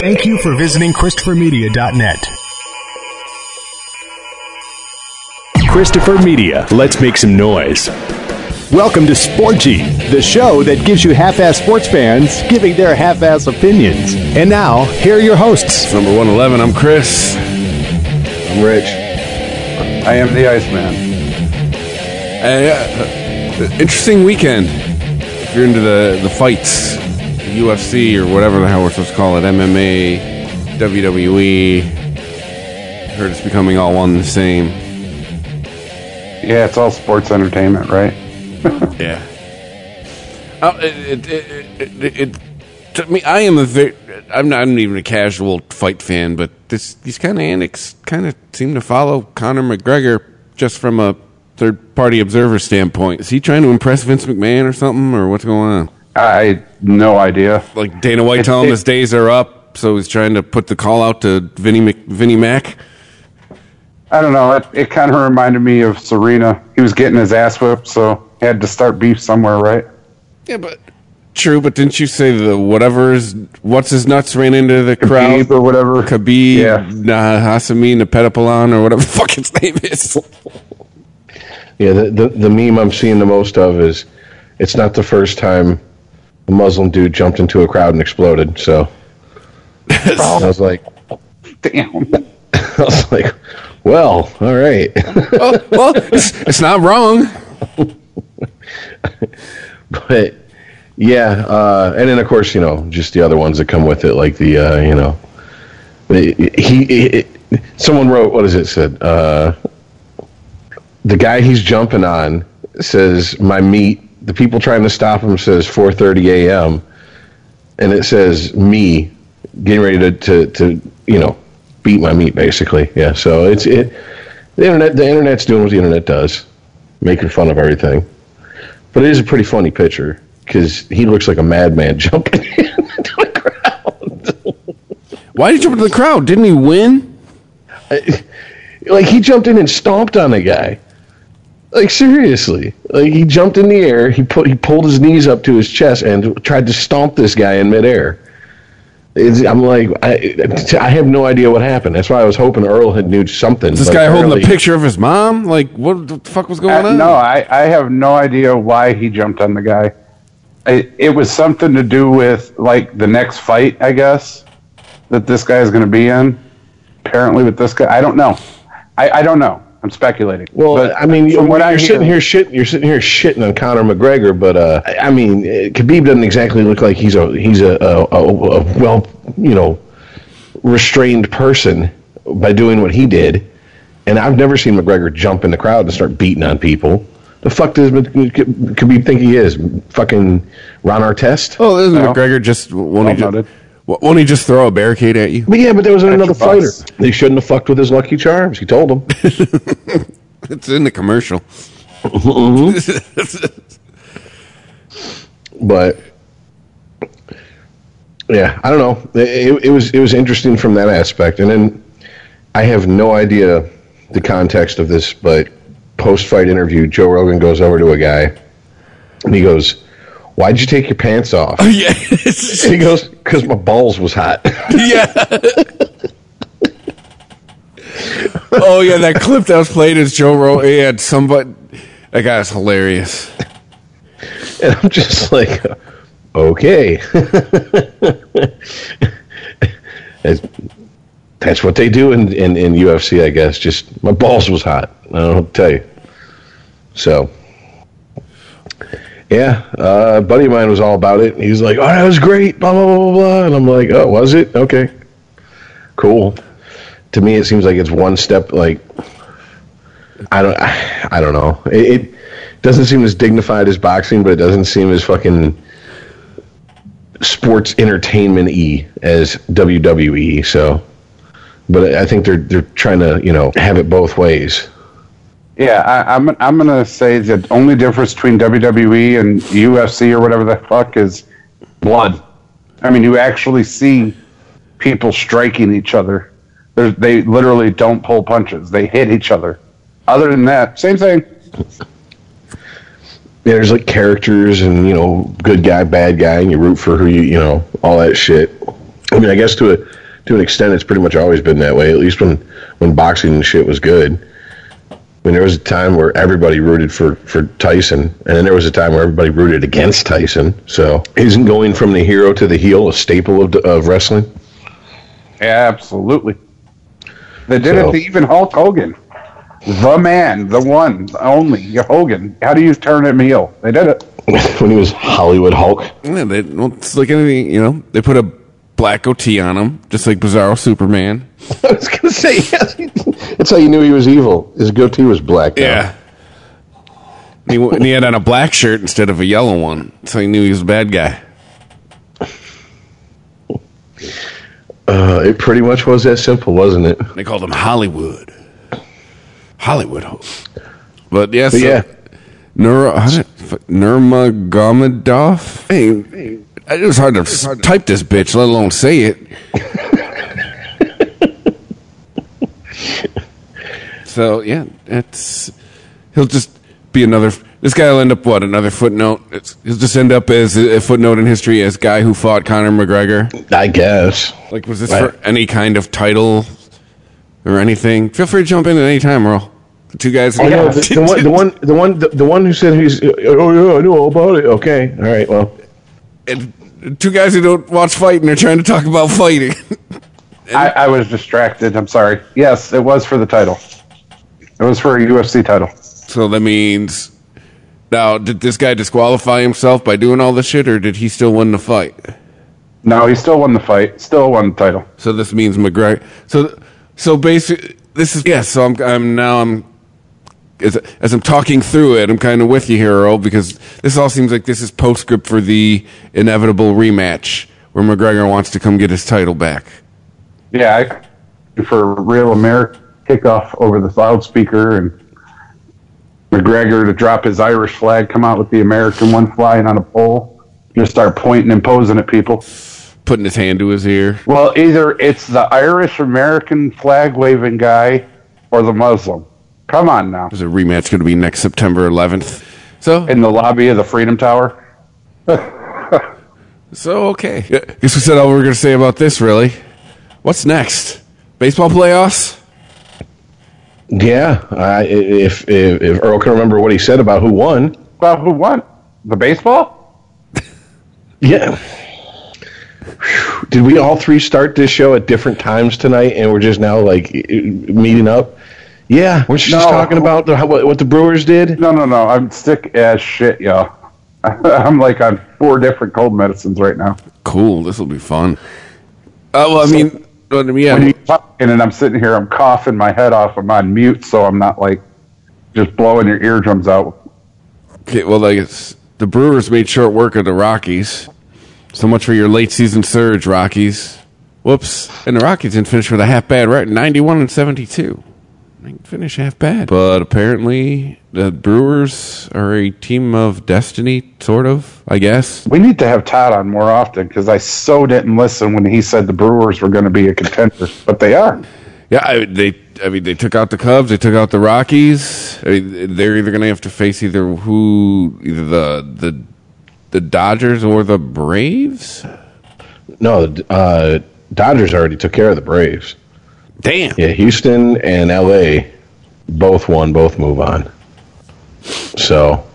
Thank you for visiting ChristopherMedia.net. Christopher Media. Let's make some noise. Welcome to Sporgy, the show that gives you half-ass sports fans giving their half-ass opinions. And now, here are your hosts. Number 111, I'm Chris. I'm Rich. I am the Iceman. Uh, uh, interesting weekend. If you're into the, the fights, the UFC or whatever the hell we're supposed to call it, MMA, WWE. Heard it's becoming all one and the same. Yeah, it's all sports entertainment, right? yeah. Oh, it, it, it, it, it, to me, I am a very, I'm not, I'm even a casual fight fan, but this these kind of antics kind of seem to follow Conor McGregor just from a third party observer standpoint. Is he trying to impress Vince McMahon or something, or what's going on? I no idea. Like Dana White It- telling him his days are up, so he's trying to put the call out to Vinny Mc, Vinny Mac. I don't know. It, it kind of reminded me of Serena. He was getting his ass whipped, so he had to start beef somewhere, right? Yeah, but true. But didn't you say the whatever's what's his nuts ran into the crowd? Or whatever. Khabib, Yeah. nah, Hasami Napetapalan, or whatever the fuck his name is. Yeah, the, the the meme I'm seeing the most of is it's not the first time a Muslim dude jumped into a crowd and exploded. So I was like, Damn. I was like, well, all right. well, well it's, it's not wrong. but yeah, uh, and then of course you know just the other ones that come with it, like the uh, you know, the, he, he someone wrote what is it said uh, the guy he's jumping on says my meat. The people trying to stop him says 4:30 a.m. and it says me getting ready to, to, to you know beat my meat basically. Yeah, so it's it. The internet, the internet's doing what the internet does, making fun of everything. But it is a pretty funny picture because he looks like a madman jumping into the crowd. Why did he jump into the crowd? Didn't he win? like he jumped in and stomped on a guy. Like seriously, like he jumped in the air. He put he pulled his knees up to his chest and tried to stomp this guy in midair. It's, I'm like, I, I have no idea what happened. That's why I was hoping Earl had knew something. Is this guy holding a picture of his mom? Like, what the fuck was going Uh, on? no, I, I have no idea why he jumped on the guy. It, it was something to do with like the next fight, I guess, that this guy is going to be in. Apparently, with this guy, I don't know. I, I don't know. I'm speculating. Well, But I mean, from you're what I sitting here shitting. You're sitting here shitting on Conor McGregor, but uh, I I mean, uh, Khabib doesn't exactly look like he's a he's a, a, a, a well, you know, restrained person by doing what he did. And I've never seen McGregor jump in the crowd and start beating on people. The fuck does Khabib think he is? Fucking Ron Artest? Oh, isn't No. McGregor just won't he just, noted. Won't he just throw a barricade at you? But yeah, but there was another fighter. bucks. They shouldn't have fucked with his Lucky Charms. He told him. It's in the commercial. Mm-hmm. but yeah, I don't know. It, it was it was interesting from that aspect, and then I have no idea the context of this, but post fight interview, Joe Rogan goes over to a guy, and he goes, "Why'd you take your pants off?" Oh, yeah, And he goes, "Because my balls was hot." yeah. oh yeah, that clip that was played is Joe Rogan. Had somebody. That guy's hilarious. and I'm just like, okay. that's, that's what they do in, in, in UFC, I guess. Just my balls was hot. I don't know tell you. So, yeah, uh, a buddy of mine was all about it. He's like, "Oh, that was great." Blah blah blah blah blah. And I'm like, "Oh, was it? Okay, cool." To me, it seems like it's one step. Like, I don't, I don't know. It, it doesn't seem as dignified as boxing, but it doesn't seem as fucking sports entertainment e as WWE. So, but I think they're they're trying to you know have it both ways. Yeah, I, I'm I'm gonna say the only difference between WWE and UFC or whatever the fuck is blood. I mean, you actually see people striking each other. There's, they literally don't pull punches; they hit each other. Other than that, same thing. Yeah, there's like characters and you know good guy, bad guy, and you root for who you you know all that shit. I mean, I guess to a to an extent, it's pretty much always been that way. At least when when boxing and shit was good. I mean, there was a time where everybody rooted for, for Tyson, and then there was a time where everybody rooted against Tyson. So, isn't going from the hero to the heel a staple of, of wrestling? Absolutely. They did So- it to even Hulk Hogan. The man, the one, the only, Hogan. How do you turn him heel? They did it. when he was Hollywood Hulk. Yeah, they, well, it's like anything, you know, they put a black goatee on him, just like Bizarro Superman. I was gonna say, yes. That's how you knew he was evil. His goatee was black. now. Yeah. And he, and he had on a black shirt instead of a yellow one, so he knew he was a bad guy. Uh, it pretty much was that simple, wasn't it? They called him Hollywood. Hollywood. Ho- But yes, But yeah. Nur- how did- f- Nurmagomedov. Hey, it was hard to s- type this bitch, let alone say it. so yeah, it's he'll just be another. This guy will end up what another footnote. It's, he'll just end up as a footnote in history as guy who fought Conor McGregor. I guess. Like, was this Right. for any kind of title or anything? Feel free to jump in at any time, Earl. The two guys. Oh, no, the, the one, the one, the one, the, the one who said he's. Oh yeah, I know all about it. Okay, all right. Well, and two guys who don't watch fighting are trying to talk about fighting. I, I was distracted. I'm sorry. Yes, it was for the title. It was for a UFC title. so that means now, did this guy disqualify himself by doing all this shit, or did he still win the fight? No, he still won the fight. Still won the title. So this means McGregor. So, so basically, this is yes. so I'm, I'm now I'm as, as I'm talking through it, I'm kind of with you here, Earl, because this all seems like this is postscript for the inevitable rematch where McGregor wants to come get his title back. Yeah, I, for a real America kickoff over the loudspeaker and McGregor to drop his Irish flag, come out with the American one flying on a pole, just start pointing and posing at people. Putting his hand to his ear. Well, either it's the Irish American flag waving guy or the Muslim. Come on now. There's a rematch going to be next September 11th. So, In the lobby of the Freedom Tower. so okay. Yeah, guess we said all we were going to say about this. Really, what's next? Baseball playoffs. yeah. I, if, if if Earl can remember what he said about who won, Well, who won? The baseball? yeah. Whew. Did we all three start this show at different times tonight, and we're just now like i- i- meeting up? Yeah, we're just No. talking about the, what, what the Brewers did. No, no, no. I'm sick as shit, y'all. I'm like on four different cold medicines right now. Cool. This will be fun. Uh, well, I mean, well, yeah. when you're talking and I'm sitting here, I'm coughing my head off. I'm on mute, so I'm not like just blowing your eardrums out. Okay, well, like it's, the Brewers made short work of the Rockies. So much for your late season surge, Rockies. Whoops. And the Rockies didn't finish with a half bad right 91 and 72. They didn't finish half bad. But apparently, the Brewers are a team of destiny, sort of, I guess. We need to have Todd on more often because I so didn't listen when he said the Brewers were going to be a contender, but they are. Yeah, I, they. I mean, they took out the Cubs. They took out the Rockies. I mean, they're either going to have to face either who, either the the the Dodgers or the Braves. No, the uh, Dodgers already took care of the Braves. Damn. Yeah, Houston and LA both won, both move on. So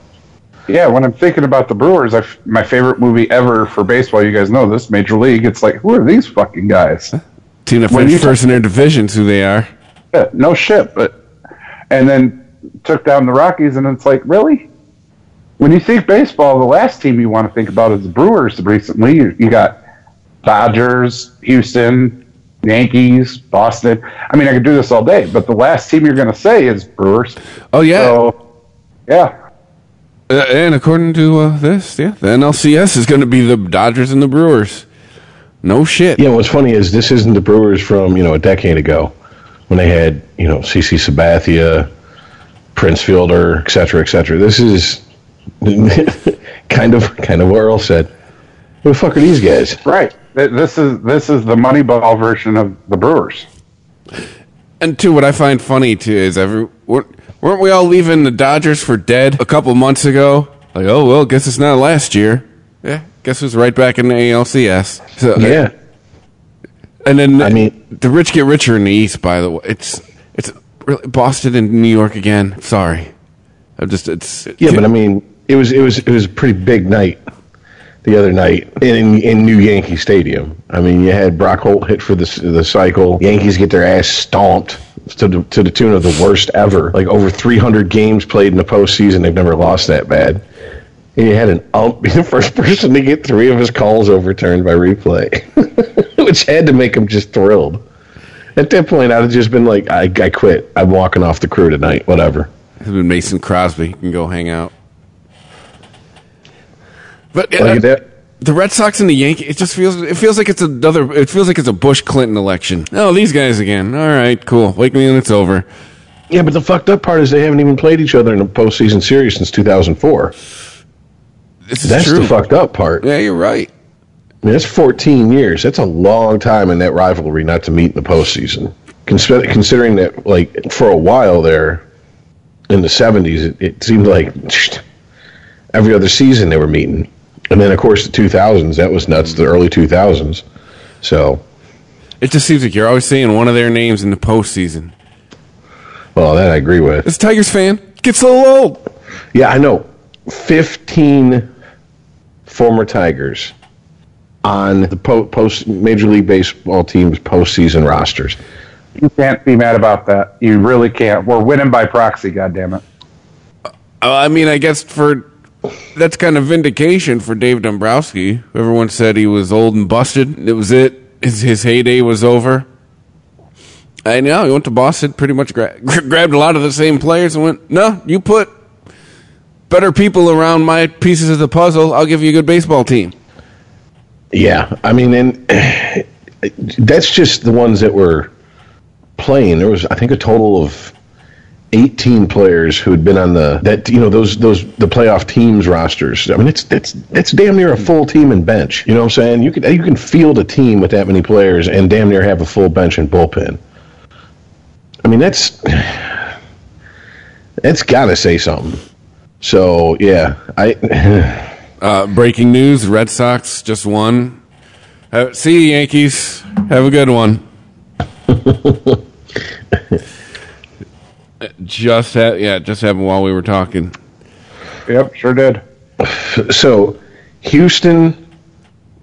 Yeah, when I'm thinking about the Brewers, I f my favorite movie ever for baseball, you guys know this, Major League. It's like, who are these fucking guys? Team that When finished you first in their divisions, who they are. Yeah, no shit, but and then took down the Rockies, and it's like, really? When you think baseball, the last team you want to think about is the Brewers. Recently, you, you got Dodgers, Houston, Yankees, Boston. I mean, I could do this all day, but the last team you're going to say is Brewers. Oh yeah, So, yeah, Uh, and according to uh, this, yeah, the NLCS is going to be the Dodgers and the Brewers. No shit. yeah, what's funny is this isn't the Brewers from you know a decade ago when they had you know CC Sabathia, Prince Fielder, et cetera, et cetera. This is kind of kind of what Earl said. Who the fuck are these guys? right. Th- This is this is the Moneyball version of the Brewers. And two, what I find funny too is every weren't, weren't we all leaving the Dodgers for dead a couple months ago? Like, oh well, guess it's not last year. Yeah, guess who's right back in the ALCS. So, Yeah, And then I mean- the rich get richer in the East. By the way, it's it's really Boston and New York again. Sorry, I'm just it's Yeah, but I mean, it was it was it was a pretty big night the other night in in New Yankee Stadium. I mean, you had Brock Holt hit for the the cycle. Yankees get their ass stomped to the, to the tune of the worst ever. Like over 300 games played in the postseason, they've never lost that bad. And you had an ump be the first person to get three of his calls overturned by replay, which had to make him just thrilled. At that point, I'd have just been like, I, I quit. I'm walking off the crew tonight. Whatever. It's been Mason Crosby. He can go hang out. But uh, Like that. the Red Sox and the Yankees, it just feels it feels like it's another. It feels like it's a Bush Clinton election. Oh, these guys again. All right, cool. Wake me when it's over. Yeah, but the fucked up part is they haven't even played each other in a postseason series since 2004. This is That's true. the fucked up part. yeah, you're right. I mean, that's 14 years. That's a long time in that rivalry not to meet in the postseason. Considering that, like, for a while there in the 70s, it, it seemed like every other season they were meeting. And then, of course, the 2000s, that was nuts, the early 2000s. So, It just seems like you're always seeing one of their names in the postseason. well, that I agree with. As a Tigers fan, gets a little old. Yeah, I know. 15 former Tigers on the po- post Major League Baseball team's postseason rosters. You can't be mad about that. You really can't. We're winning by proxy, goddammit. Uh, I mean, I guess for that's kind of vindication for Dave Dombrowski. Everyone said he was old and busted. It was it. His, his heyday was over. I know he went to Boston, pretty much gra- grabbed a lot of the same players, and went, "No, you put better people around my pieces of the puzzle. I'll give you a good baseball team." Yeah, I mean, and that's just the ones that were playing. There was, I think, a total of 18 players who had been on the that you know those those the playoff teams rosters. I mean, it's that's that's damn near a full team and bench. You know what I'm saying? You can you can field a team with that many players and damn near have a full bench and bullpen. I mean, that's that's got to say something. So yeah, I. Uh, breaking news: Red Sox just won. Uh, see you, Yankees. Have a good one. just ha- yeah, just happened while we were talking. Yep, sure did. so Houston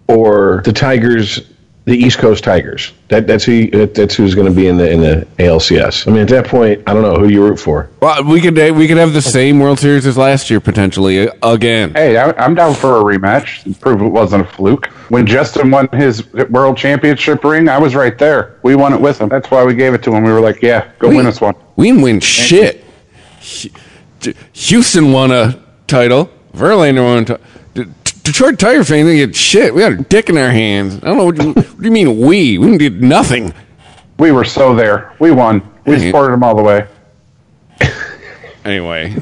or the Tigers, the East Coast Tigers. That that's who that, that's who's going to be in the in the ALCS. I mean, at that point, I don't know who you root for. Well, we could we could have the same World Series as last year potentially uh, again. Hey, I, I'm down for a rematch. Prove it wasn't a fluke. When Justin won his world championship ring, I was right there. We won it with him. That's why we gave it to him. We were like, "Yeah, go We- win us one." We didn't win shit. Hu- Houston won a title. Verlander won a title. D- D- Detroit Tiger fans didn't get shit. We had a dick in our hands. I don't know what you, what do you mean we? We did nothing. We were so there. We won. We Hey. supported them all the way. Anyway,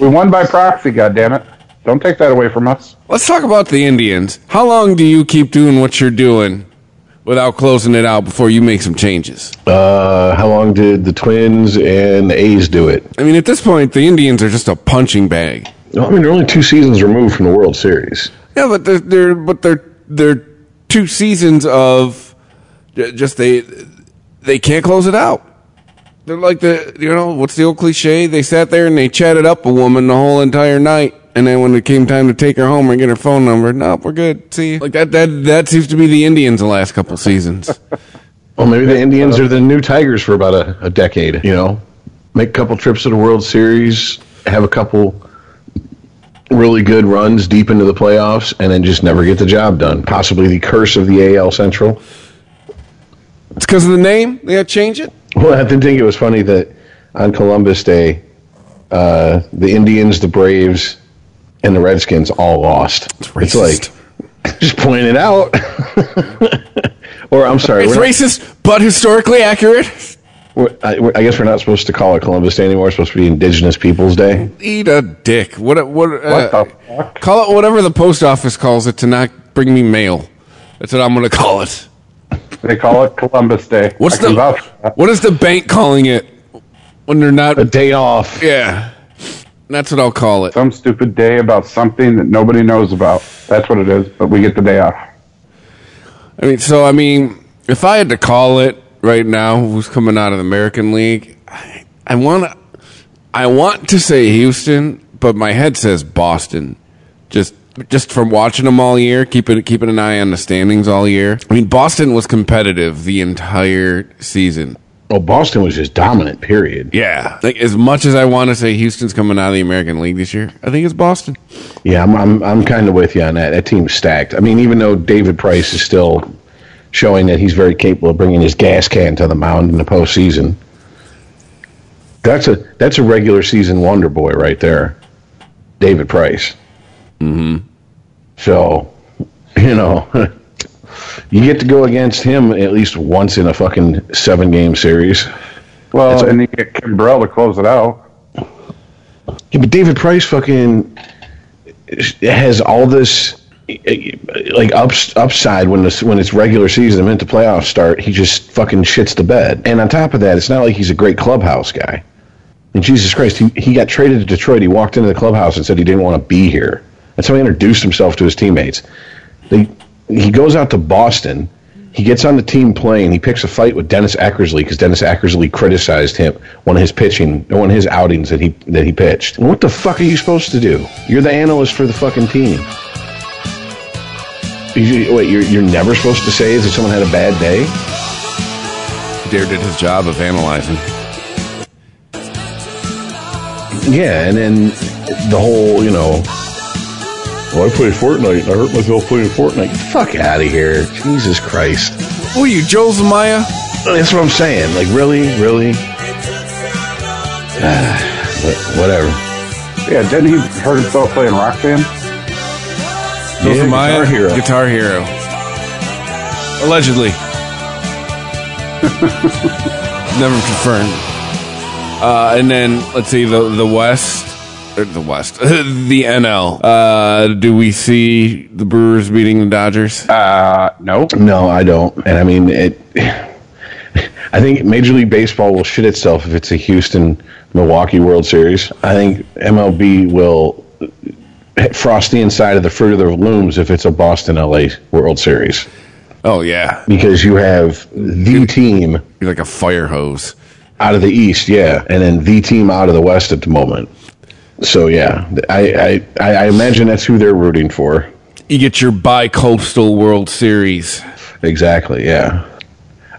We won by proxy. God damn it! Don't take that away from us. let's talk about the Indians. How long do you keep doing what you're doing without closing it out before you make some changes? Uh, how long did the Twins and the A's do it? I mean, at this point, the Indians are just a punching bag. No, I mean, they're only two seasons removed from the World Series. Yeah, but they're, they're but they're they're two seasons of just they they can't close it out. They're like the you know what's the old cliche? They sat there and they chatted up a woman the whole entire night, and then when it came time to take her home and get her phone number, nope, we're good. See, you. like that that that seems to be the Indians the last couple seasons. Well, maybe the Indians are the new Tigers for about a, a decade. You know, make a couple trips to the World Series, have a couple really good runs deep into the playoffs, and then just never get the job done. Possibly the curse of the AL Central. it's because of the name. They had to change it. Well, I did think it was funny that on Columbus Day, uh, the Indians, the Braves, and the Redskins all lost. It's, racist. like just point it out. or I'm sorry, It's we're not- racist, but historically accurate. I, I guess we're not supposed to call it Columbus Day anymore. It's supposed to be Indigenous Peoples Day. Eat a dick. What? What? Uh, What the fuck? Call it whatever the post office calls it to not bring me mail. That's what I'm going to call it. They call it Columbus Day. What's I the vouch for that. what is the bank calling it when they're not? A day off. Yeah, that's what I'll call it. some stupid day about something that nobody knows about? That's what it is. But we get the day off. I mean, so I mean, if I had to call it right now, who's coming out of the American League? I, I want to, I want to say Houston, but my head says Boston. Just, just from watching them all year, keeping keeping an eye on the standings all year. I mean, Boston was competitive the entire season. Well, Boston was just dominant. Period. Yeah, like as much as I want to say Houston's coming out of the American League this year, I think it's Boston. Yeah, I'm I'm, I'm kind of with you on that. That team's stacked. I mean, even though David Price is still showing that he's very capable of bringing his gas can to the mound in the postseason, that's a that's a regular season wonder boy right there, David Price. Mm-hmm. So, you know, you get to go against him at least once in a fucking seven game series. Well, That's- and you get Kimbrel to close it out. Yeah, but David Price fucking has all this like ups, upside when this when it's regular season and into playoffs start. He just fucking shits the bed. And on top of that, it's not like he's a great clubhouse guy. And Jesus Christ, he, he got traded to Detroit. He walked into the clubhouse and said he didn't want to be here. That's how he introduced himself to his teammates. They, he goes out to Boston. He gets on the team plane. He picks a fight with Dennis Eckersley because Dennis Eckersley criticized him one of his pitching, one of his outings that he that he pitched. What the fuck are you supposed to do? You're the analyst for the fucking team. You, wait, you're you're never supposed to say that someone had a bad day. Dare did his job of analyzing. Yeah, and then the whole, you know, well, I played Fortnite. I hurt myself playing Fortnite. Fuck out of here, Jesus Christ. Who are you, Joel Zumaya? That's what I'm saying. Like, really, really. Ah, but whatever. Yeah, didn't he hurt himself playing Rock Band? Joel Yeah, Zumaya? Guitar Hero. Guitar Hero. Allegedly. Never confirmed. Uh, and then let's see the the West, or the West, the NL. Uh, do we see the Brewers beating the Dodgers? Uh, no. No, I don't. And I mean, it. I think Major League Baseball will shit itself if it's a Houston Milwaukee World Series. I think MLB will frost the inside of the fruit of their looms if it's a Boston LA World Series Oh yeah, because you have the team you're like a fire hose. out of the East, yeah, and then the team out of the West at the moment. So yeah, I I, I imagine that's who they're rooting for. You get your bi-coastal World Series. Exactly. Yeah.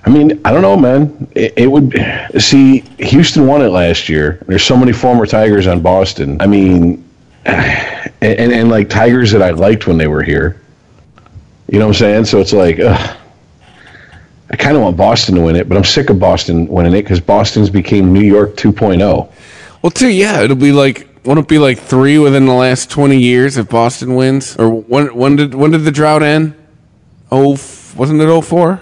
I mean, I don't know, man. It, it would see Houston won it last year. There's so many former Tigers on Boston. I mean, and, and and like Tigers that I liked when they were here. You know what I'm saying? So it's like, ugh. I kind of want Boston to win it, but I'm sick of Boston winning it because Boston's became New York oh. 2.0. Well, too, yeah, it'll be like won't it be like three within the last twenty years if Boston wins? Or when when did when did the drought end? Oh, wasn't it 04?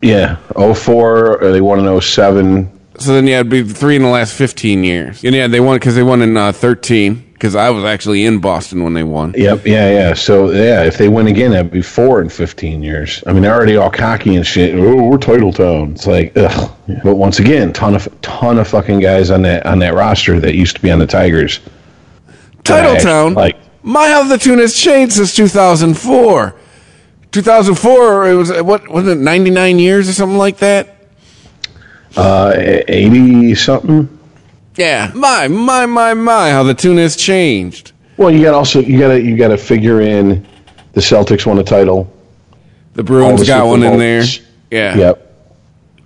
Yeah, 04, uh, they won in 07. So then, yeah, it'd be three in the last fifteen years. And yeah, they won because they won in uh, thirteen. Because I was actually in Boston when they won. Yep, yeah, yeah. So yeah, if they win again, that'd be four in fifteen years. I mean, they're already all cocky and shit. Oh, we're title town. It's like, ugh. But once again, ton of ton of fucking guys on that on that roster that used to be on the Tigers. Title. Town. Like- my how the tune has changed since two thousand four. Two thousand four. It was what was it? Ninety nine years or something like that. Uh, eighty something. Yeah. My my my my how the tune has changed. Well, you got also you got to you got to figure in the Celtics won a title. The Bruins the got one in there. Yeah. Yep.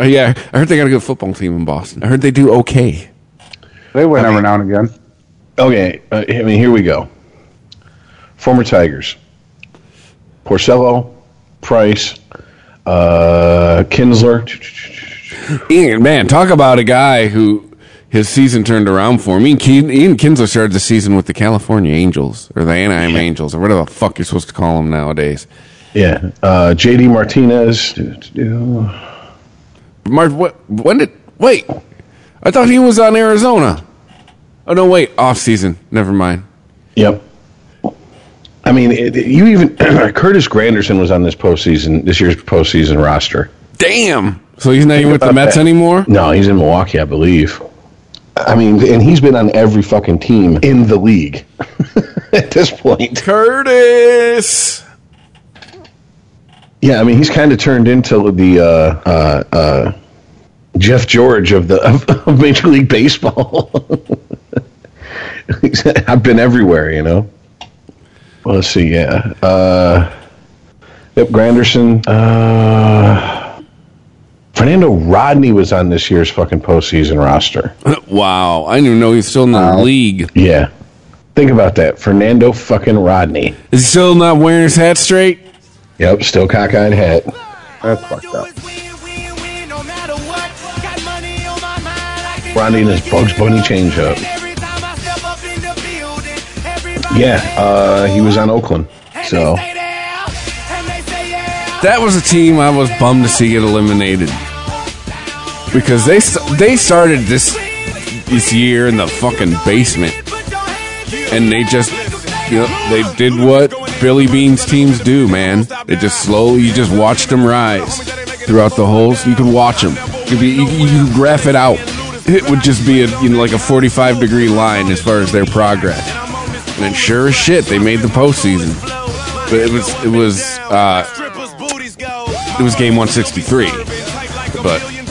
Oh, yeah. I heard they got a good football team in Boston. I heard they do okay. They win every now and again. Okay. Uh, I mean, here we go. Former Tigers. Porcello, Price, uh, Kinsler. Ian, man, talk about a guy who his season turned around for him. Ian, Kin- Ian Kinsler started the season with the California Angels or the Anaheim Angels or whatever the fuck you're supposed to call them nowadays. Yeah. Uh, JD Martinez. Mark, what, when did wait? I thought he was on Arizona. Oh no, wait, off season. Never mind. Yep. I mean, it, you even Curtis Granderson was on this postseason, this year's postseason roster. Damn. So he's not even with the Mets that. anymore. No, he's in Milwaukee, I believe. I mean, and he's been on every fucking team in the league at this point. Curtis. Yeah, I mean, he's kind of turned into the uh, uh, uh, Jeff George of the of, of Major League Baseball. I've been everywhere, you know. Well, let's see. Yeah. Uh, yep. Granderson. Fernando Rodney was on this year's fucking postseason roster. wow, I didn't even know he's still in the league. Yeah. Think about that. Fernando fucking Rodney. Is he still not wearing his hat straight? Yep. Still cockeyed hat. That's fucked up. Rodney and his Bugs Bunny changeup. Yeah. Uh, he was on Oakland. So. That was a team I was bummed to see get eliminated because they they started this this year in the fucking basement, and they just you know they did what Billy Beane's teams do, man. They just slowly you just watched them rise throughout the holes. You could watch them. You be, you, you graph it out. It would just be a you know like a forty five degree line as far as their progress. And sure as shit, they made the postseason. But it was it was uh, it was game 163. But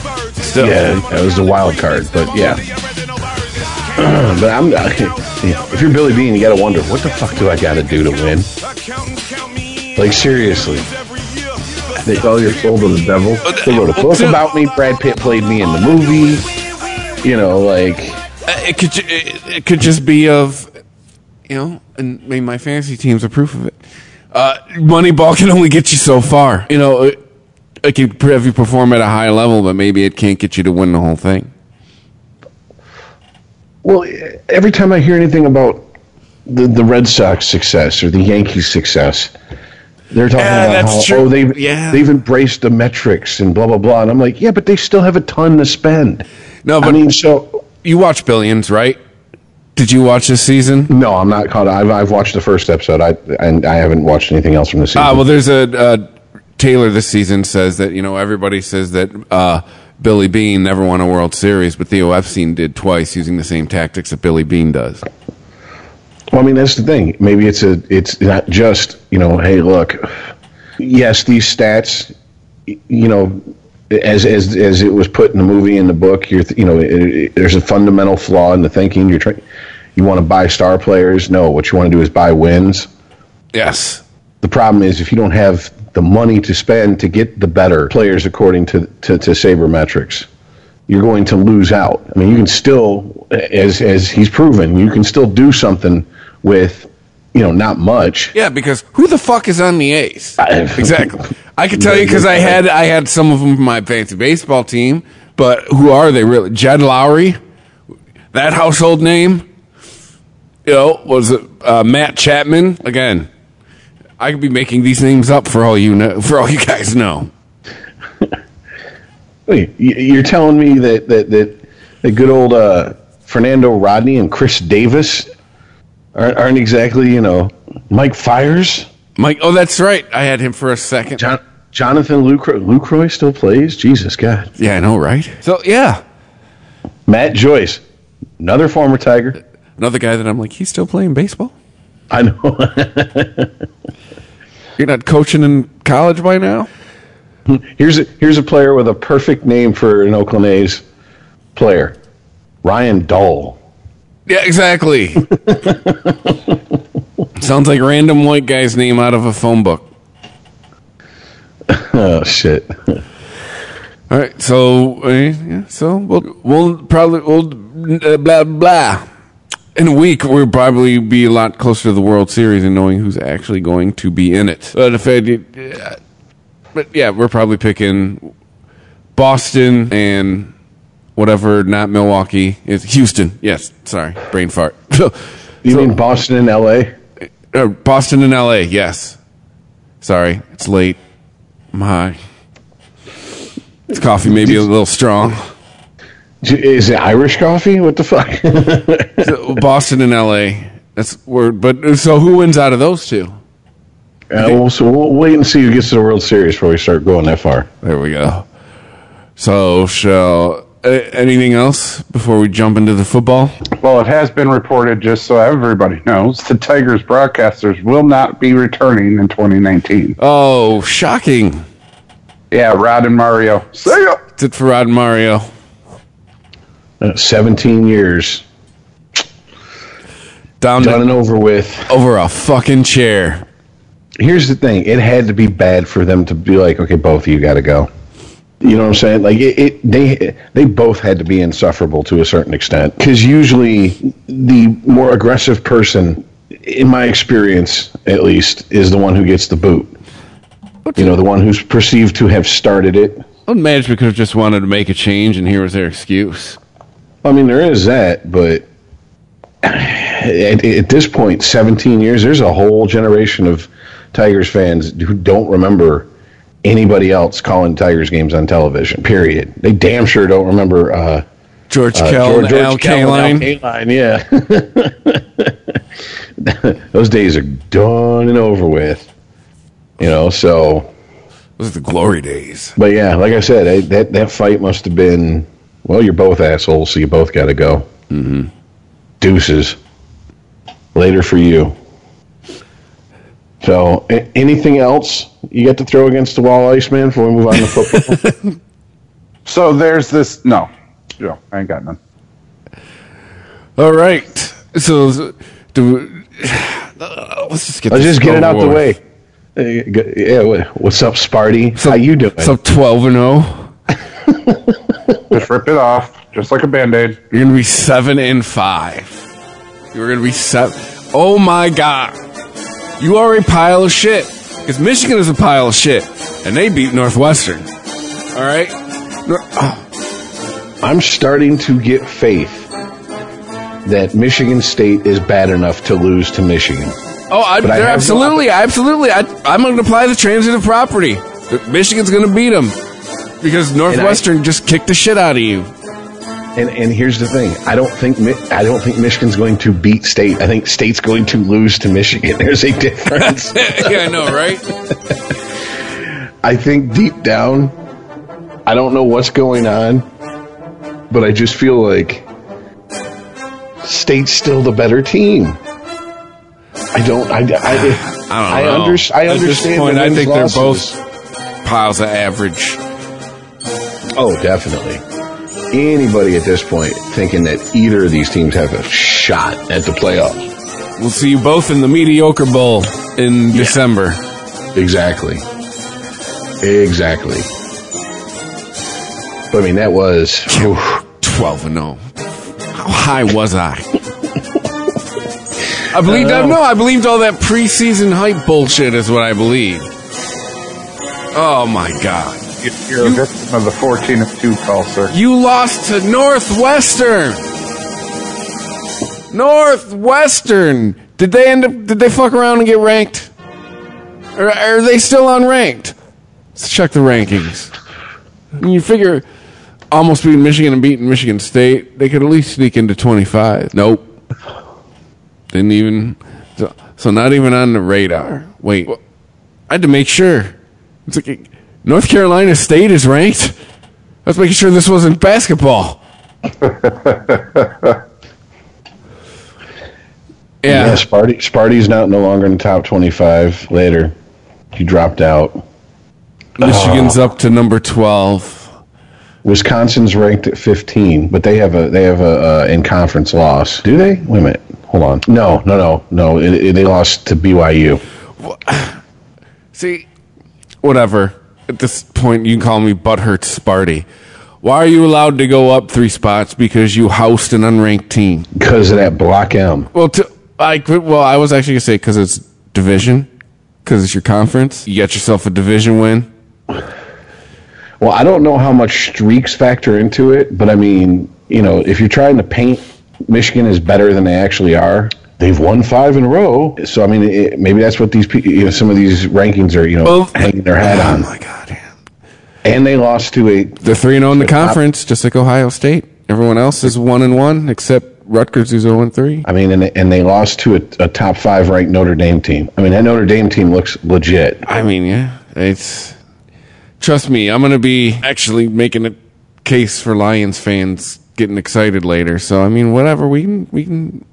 still, Yeah, it was a wild card, but yeah. but I'm if you're Billy Beane, you got to wonder what the fuck do I got to do to win? Like seriously, They sell your soul to the devil. they wrote a book about me. Brad Pitt played me in the movie. You know, like Uh, it could it, it could just be of you know, and maybe my fantasy teams are proof of it. Uh, Moneyball can only get you so far. You know, it, it can have you perform at a high level, but maybe it can't get you to win the whole thing. Well, every time I hear anything about the, the Red Sox success or the Yankees success, they're talking Yeah, about that's how true. oh they've Yeah. they've embraced the metrics and blah blah blah. And I'm like, yeah, but they still have a ton to spend. No, I mean, so you watch Billions, right? Did you watch this season? no, I'm not caught. I've I've watched the first episode. I and I haven't watched anything else from the season. Ah, well, there's a uh, Taylor this season says that you know everybody says that uh, Billy Beane never won a World Series, but Theo Epstein did twice using the same tactics that Billy Beane does. Well, I mean, that's the thing. Maybe it's a, it's not just you know, hey, look, yes, these stats, you know, as as as it was put in the movie in the book, you're you know, it, it, there's a fundamental flaw in the thinking. You're trying, you want to buy star players. No, what you want to do is buy wins. Yes. The problem is if you don't have the money to spend to get the better players according to to, to sabermetrics, you're going to lose out. I mean, you can still, as as he's proven, you can still do something with, you know, not much. Yeah, because who the fuck is on the? I- exactly. I can tell you because I had I had some of them from my fancy baseball team, but who are they really? Jed Lowrie, that household name. You know, was it uh, Matt Chapman again? I could be making these names up for all you know, for all you guys know. Wait, you're telling me that that that, that good old uh, Fernando Rodney and Chris Davis aren't, aren't exactly you know Mike Fiers? Mike, oh, that's right. I had him for a second. John, Jonathan Lucroy, Lucroy still plays. Jesus God, Yeah, I know, right? So yeah, Matt Joyce, another former Tiger. another guy that I'm like, he's still playing baseball. I know. You're not coaching in college by now. here's a, here's a player with a perfect name for an Oakland A's player, Ryan Dull. Yeah, exactly. Sounds like random white guy's name out of a phone book. Oh shit. All right, so uh, yeah, so we'll we'll probably we'll uh, blah blah. In a week, we'll probably be a lot closer to the World Series and knowing who's actually going to be in it. But if I did, uh, but yeah, we're probably picking Boston and whatever, not Milwaukee. It's Houston. Yes, sorry, brain fart. You mean Boston and L.A.? Uh, Boston and LA, yes. Sorry, it's late. I'm. This coffee may be a little strong. Is it Irish coffee? What the fuck? So, Boston and LA. That's word. But so who wins out of those two? Uh, well, so we'll wait and see who gets to the World Series before we start going that far. There we go. So shall uh, anything else before we jump into the football? Well, it has been reported, just so everybody knows, the Tigers broadcasters will not be returning in 2019. Oh, shocking! Yeah, Rod and Mario. See ya. That's it for Rod and Mario. Uh, 17 years Down done and over with. over a fucking chair. Here's the thing: it had to be bad for them to be like, okay, both of you got to go. You know what I'm saying? Like it, it they they both had to be insufferable to a certain extent. Because usually, the more aggressive person, in my experience at least, is the one who gets the boot. You know, the one who's perceived to have started it. Well, management could have just wanted to make a change, and here was their excuse. I mean, there is that, but at, at this point, 17 years, there's a whole generation of Tigers fans who don't remember anybody else calling Tigers games on television. Period. They damn sure don't remember uh, George uh, Kell and Al Kell and Kaline. Al Kaline, Yeah, those days are done and over with. You know, so Those are the glory days. but yeah, like I said, I, that that fight must have been. Well, you're both assholes, so you both got to go. Mm-hmm. Deuces. Later for you. So, a- anything else you got to throw against the wall, Iceman, before we move on to football? So there's this. No, no, I ain't got none. All right. So, do uh, let's just get Let's this just get it out the way. with. G- Yeah, what's up, Sparty? How you doing? So twelve and zero. Just rip it off, just like a band aid. You're gonna be seven and five. You're gonna be seven. Oh my god! You are a pile of shit. Because Michigan is a pile of shit, and they beat Northwestern. All right. Nor- oh, I'm starting to get faith that Michigan State is bad enough to lose to Michigan. oh I, But I they're have no- absolutely, absolutely. I, I'm going to apply the transitive property. Michigan's going to beat them because Northwestern just kicked the shit out of you. And and here's the thing: I don't think I don't think Michigan's going to beat State. I think State's going to lose to Michigan. There's a difference. yeah, I know, right? I think deep down, I don't know what's going on, but I just feel like State's still the better team. I don't. I. I, I don't I, know. under, I At this understand. point, I think they're both piles of average. Oh, definitely. Anybody at this point thinking that either of these teams have a shot at the playoffs? We'll see you both in the mediocre bowl in December. Exactly. Exactly. But, I mean, that was. oof. 12 and 0. How high was I? I believed that. No, I believed all that preseason hype bullshit, is what I believe. Oh my God. You're a victim of the 14 of 2 call, sir. You lost to Northwestern. Northwestern. Did they end up? Did they fuck around and get ranked? Or are they still unranked? Let's check the rankings. You figure almost beating Michigan and beating Michigan State, they could at least sneak into twenty five. Nope. Didn't even. So, so not even on the radar. Wait, I had to make sure. It's like North Carolina State is ranked. I was making sure this wasn't basketball. Yeah, yeah. Sparty, Sparty's not no longer in the top 25 later. He dropped out. Michigan's up to number 12. Wisconsin's ranked at 15, but they have a they have a uh, in conference loss. Do they? Wait a minute. Hold on. No, no, no, no. It, it- they lost to BYU. See, whatever. At this point, you can call me Butthurt Sparty. Why are you allowed to go up three spots because you host an unranked team? because of that block M. Well, to, I. Well, I was actually gonna say because it's division, because it's your conference. You got yourself a division win. Well, I don't know how much streaks factor into it, but I mean, you know, if you're trying to paint Michigan as better than they actually are, they've won five in a row. So I mean, it, maybe that's what these pe- you know some of these rankings are you know Well, hanging their hat on. Oh on. my god! yeah. And they lost to a They're three and zero in the conference, just like Ohio State. Everyone else is one and one except Rutgers, who's zero and three. I mean, and, and they lost to a, a top five ranked Notre Dame team. I mean, that Notre Dame team looks legit. I mean, yeah, it's. Trust me, I'm gonna be actually making a case for Lions fans getting excited later. So I mean, whatever we can we can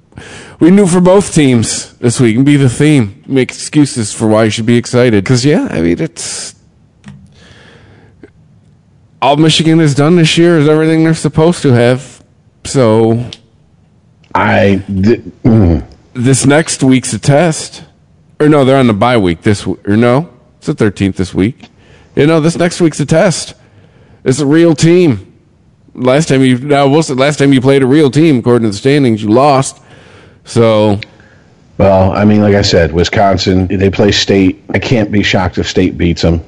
we knew for both teams this week and be the theme. Make excuses for why you should be excited. Because yeah, I mean it's all Michigan has done this year is everything they're supposed to have. So I th- mm, this next week's a test. Or no, they're on the bye week this w- or no, it's the thirteenth this week. You know, this next week's a test. It's a real team. Last time you now last time you played a real team according to the standings, you lost. So well, I mean, like I said, Wisconsin they play State. I can't be shocked if State beats them.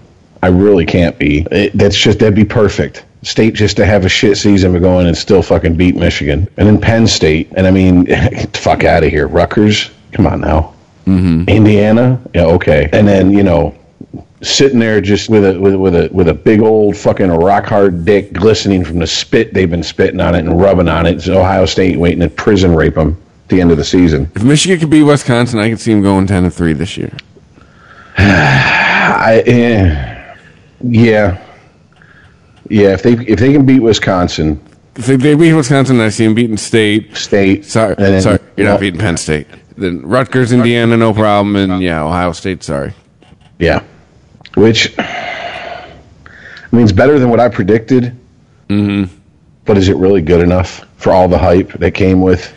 I really can't be. It, that's just that'd be perfect. State just to have a shit season but going and still fucking beat Michigan, and then Penn State. And I mean, fuck out of here, Rutgers. Come on now, mm-hmm. Indiana. Yeah, okay. And then you know, sitting there just with a with, with a with a big old fucking rock hard dick glistening from the spit they've been spitting on it and rubbing on it. It's Ohio State waiting to prison rape them the end of the season. if Michigan could beat Wisconsin, I could see them going ten to three this year. I, eh, yeah, yeah. If they if they can beat Wisconsin, If they, they beat Wisconsin, I see them beating State. State. Sorry, then- sorry, you're well, not beating Penn State. Then Rutgers, Indiana, no problem, and yeah, Ohio State. Sorry. Yeah, which I mean, it's better than what I predicted. Mm-hmm. But is it really good enough for all the hype that came with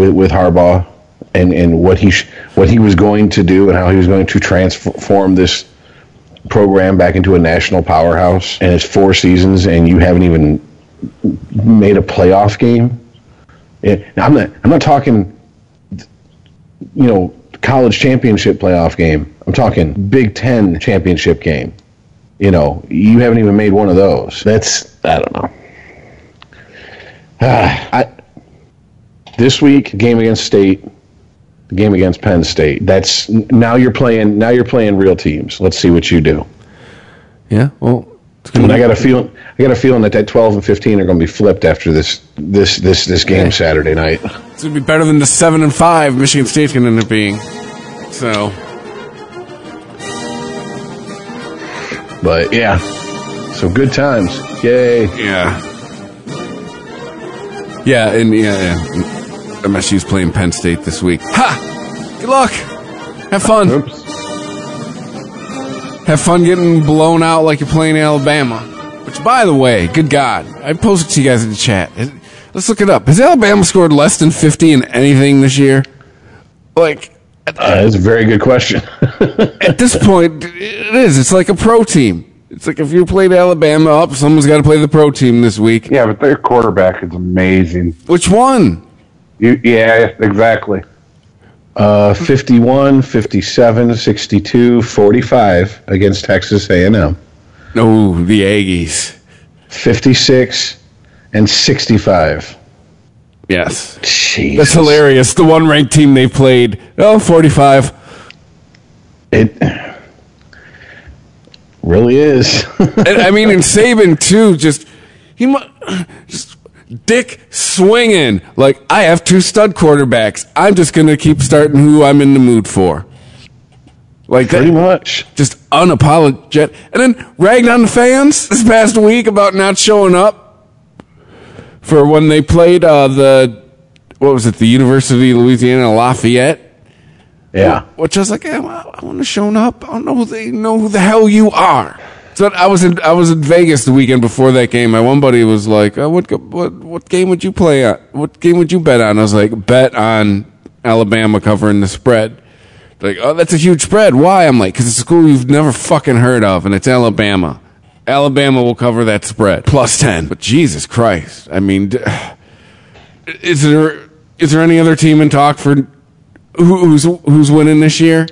with, with Harbaugh and and what he sh- what he was going to do and how he was going to transform this program back into a national powerhouse? And it's four seasons, and you haven't even made a playoff game. Yeah, I'm not. I'm not talking. You know, college championship playoff game. I'm talking Big Ten championship game. You know, you haven't even made one of those. That's I don't know. I, this week, game against State, the game against Penn State. That's now you're playing. Now you're playing real teams. Let's see what you do. Yeah. Well, it's gonna And I got a feeling. I got a feeling that that 12 and 15 are going to be flipped after this this this this game Saturday night. It's gonna be better than the seven and five Michigan State's gonna end up being. So But yeah, so good times. Yay! yeah, yeah, and yeah, yeah. MSU's playing Penn State this week. Ha! Good luck. Have fun. Oops. Have fun getting blown out like you're playing Alabama. Which, by the way, good God, I posted to you guys in the chat. Let's look it up. Has Alabama scored less than 50 in anything this year? Like, Uh, that's a very good question. at this point, it is. It's like a pro team. It's like if you played Alabama up, someone's got to play the pro team this week. Yeah, but their quarterback is amazing. Which one? You, yeah, exactly. Uh, 51, 57, 62, 45 against Texas A&M. No, the Aggies. 56 and 65. Yes. Jeez. That's hilarious. The one ranked team they played. Oh, 45. It really is. and, I mean, and Saban too. Just he, mu- just dick swinging. Like I have two stud quarterbacks. I'm just gonna keep starting who I'm in the mood for. Like Pretty that, much. just unapologetic. And then ragged on the fans this past week about not showing up for when they played uh, the what was it? The University of Louisiana Lafayette. Yeah. Which I was like, well, I want to show up. I don't know who they know who the hell you are. So I was in I was in Vegas the weekend before that game. My one buddy was like, oh, what what what game would you play on? What game would you bet on? I was like, bet on Alabama covering the spread. Like, oh, that's a huge spread. Why? I'm like, because it's a school you've never fucking heard of, and it's Alabama. Alabama will cover that spread plus ten. But Jesus Christ, I mean, is there is there any other team in talk for who, who's who's winning this year?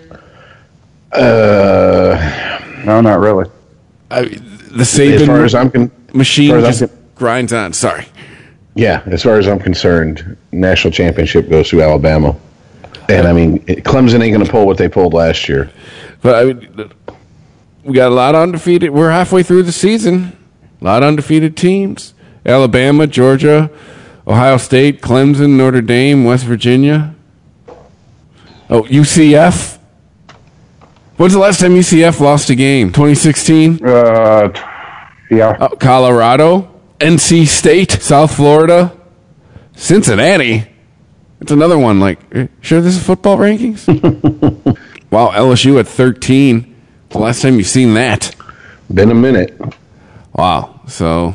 Uh, No, not really. I, the As Saban far as I'm con- machine as as just I'm grinds on. Sorry. Yeah, as far as I'm concerned, national championship goes to Alabama. And I mean, Clemson ain't going to pull what they pulled last year. But I mean, we got a lot of undefeated. We're halfway through the season. A lot of undefeated teams: Alabama, Georgia, Ohio State, Clemson, Notre Dame, West Virginia. Oh, UCF. When's the last time UCF lost a game? 2016. Uh, yeah. Oh, Colorado. NC State, South Florida, Cincinnati. It's another one. Like, eh, sure, this is football rankings. wow, LSU at thirteen. The last time you've seen that. Been a minute. Wow. So, all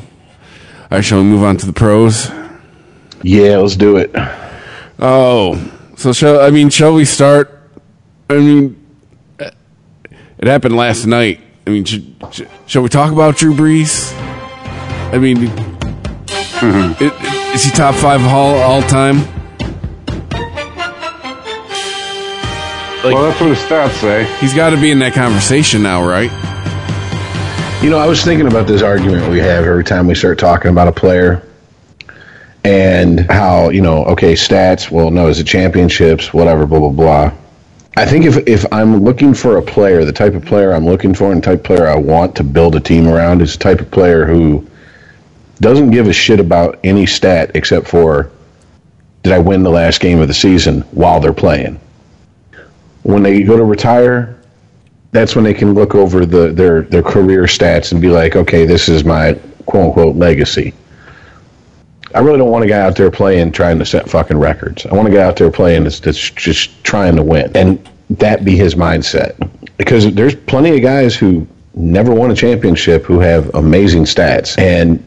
right, shall we move on to the pros? Yeah, let's do it. Oh, so shall I mean, shall we start? I mean, it happened last night. I mean, should, should, shall we talk about Drew Brees? I mean, mm-hmm. i- i- is he top five all all time? well, that's what the stats say. He's got to be in that conversation now, right? You know, I was thinking about this argument we have every time we start talking about a player and how, you know, okay, stats, well, no, is it championships, whatever, blah, blah, blah. I think if, if I'm looking for a player, the type of player I'm looking for and type of player I want to build a team around is the type of player who doesn't give a shit about any stat except for did I win the last game of the season while they're playing. When they go to retire, that's when they can look over the their their career stats and be like, okay, this is my quote unquote legacy. I really don't want a guy out there playing trying to set fucking records. I want a guy out there playing that's, that's just trying to win, and that be his mindset. Because there's plenty of guys who never won a championship who have amazing stats, and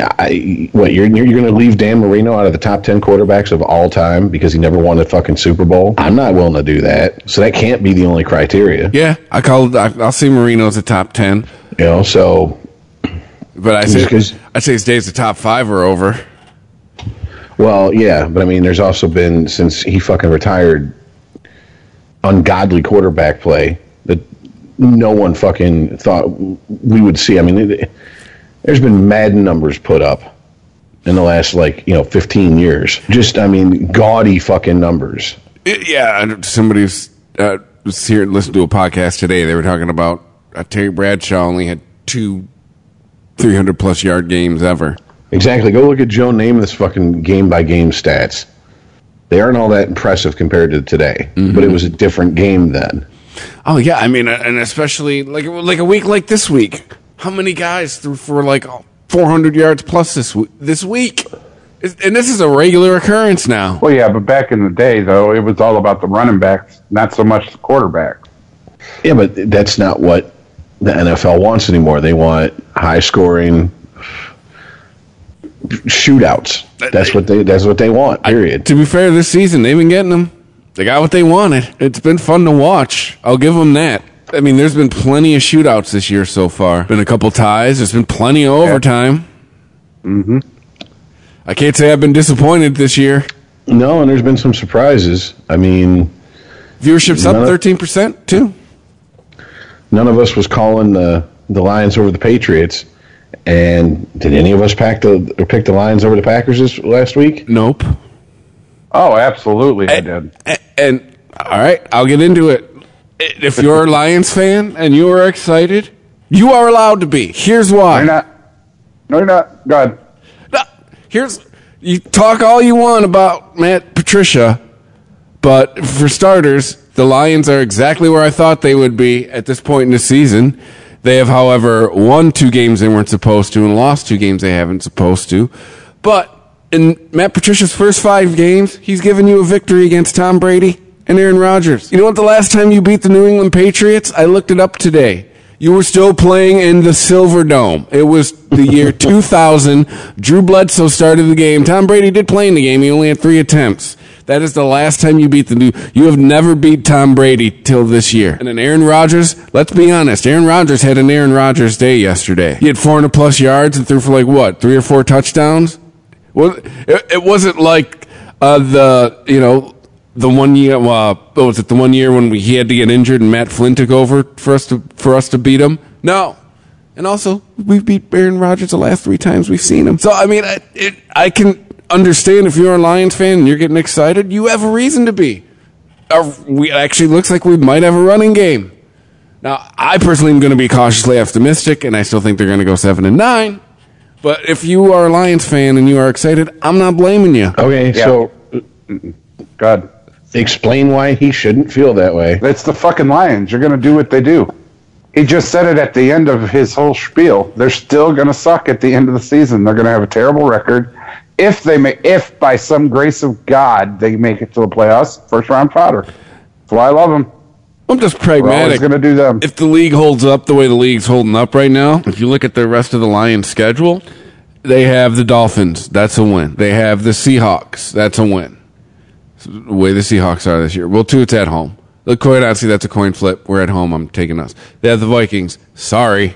I, what you're you're going to leave Dan Marino out of the top ten quarterbacks of all time because he never won a fucking Super Bowl? I'm not willing to do that. So that can't be the only criteria. Yeah, I call. I, I'll see Marino as a top ten, You know, so but I say I say his days the top five are over. Well, yeah, but I mean, there's also been since he fucking retired, ungodly quarterback play that no one fucking thought we would see. I mean, it, there's been mad numbers put up in the last like you know 15 years. Just I mean, gaudy fucking numbers. It- yeah, and somebody was, uh, was here and listened to a podcast today. They were talking about uh, Terry Bradshaw only had two 300 plus yard games ever. Exactly. Go look at Joe Namath's fucking game by game stats. They aren't all that impressive compared to today, but it was a different game then. Oh yeah, I mean, uh, and especially like like a week like this week, how many guys threw for like 400 yards plus this this week? And this is a regular occurrence now. Well, yeah, but back in the day, though, it was all about the running backs, not so much the quarterback. Yeah, but that's not what the NFL wants anymore. They want high scoring shootouts. That's what they that's what they want. Period. To be fair, this season they've been getting them. They got what they wanted. It's been fun to watch. I'll give them that. I mean, there's been plenty of shootouts this year so far. Been a couple ties. There's been plenty of overtime. Mm-hmm. I can't say I've been disappointed this year. No, and there's been some surprises. I mean, Viewership's up 13% too. none of us was calling the the Lions over the Patriots. And did any of us pack the or pick the Lions over the Packers this last week? Nope. Oh, absolutely, I did. And, and all right, I'll get into it. If you're a Lions fan and you are excited, you are allowed to be. Here's why. You're not. No, you're not. Go ahead. No, here's you talk all you want about Matt Patricia, but for starters, the Lions are exactly where I thought they would be at this point in the season. They have, however, won two games they weren't supposed to and lost two games they haven't supposed to. But in Matt Patricia's first five games, he's given you a victory against Tom Brady and Aaron Rodgers. You know what? The last time you beat the New England Patriots, I looked it up today. You were still playing in the Silverdome. It was the year 2000. Drew Bledsoe started the game. Tom Brady did play in the game. He only had three attempts. That is the last time you beat the new. You have never beat Tom Brady till this year. And then Aaron Rodgers. Let's be honest. Aaron Rodgers had an Aaron Rodgers day yesterday. He had 400 plus yards and threw for like what, three or four touchdowns. Well, it, it wasn't like uh, the you know the one year. Uh, what was it? The one year when we, he had to get injured and Matt Flynn took over for us to for us to beat him. No. And also, we've beat Aaron Rodgers the last three times we've seen him. So I mean, I, it, I can understand if you're a Lions fan and you're getting excited. You have a reason to be. Uh, we it actually looks like we might have a running game. Now, I personally am going to be cautiously optimistic, and I still think they're going to go seven and nine. But if you are a Lions fan and you are excited, I'm not blaming you. Okay, Yeah. so God, explain why he shouldn't feel that way. It's the fucking Lions. You're going to do what they do. he just said it at the end of his whole spiel. They're still going to suck at the end of the season. They're going to have a terrible record. If they may, if by some grace of God they make it to the playoffs, first round fodder. That's why I love them. I'm just pragmatic. going to do them. if the league holds up the way the league's holding up right now, if you look at the rest of the Lions' schedule, they have the Dolphins. That's a win. They have the Seahawks. That's a win. The way the Seahawks are this year. Well, two, it's at home. Look, quite honestly, that's a coin flip. We're at home. I'm taking us. They have the Vikings. Sorry.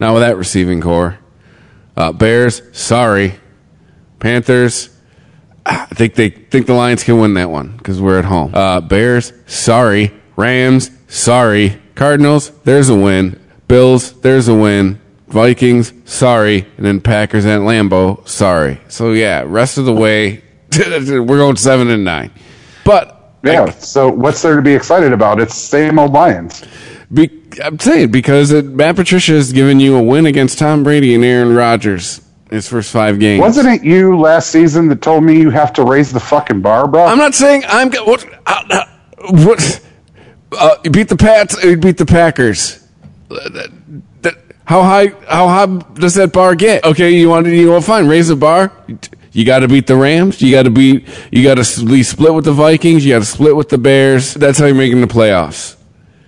Not with that receiving corps. Uh, Bears. Sorry. Panthers. I think they think the Lions can win that one because we're at home. Uh, Bears, sorry. Rams, sorry. Cardinals, there's a win. Bills, there's a win. Vikings, sorry. And then Packers and Lambeau, sorry. So yeah, rest of the way, we're going seven and nine. But yeah. So what's there to be excited about? It's same old Lions. be, I'm saying because it, Matt Patricia has given you a win against Tom Brady and Aaron Rodgers in his first five games. Wasn't it you last season that told me you have to raise the fucking bar, bro? I'm not saying I'm what uh, uh, what uh, you beat the Pats. You beat the Packers. Uh, that- that- how high? How high does that bar get? Okay, you want to you want fine. Raise the bar. You got to beat the Rams. You got to beat. You got to split with the Vikings. You got to split with the Bears. That's how you're making the playoffs.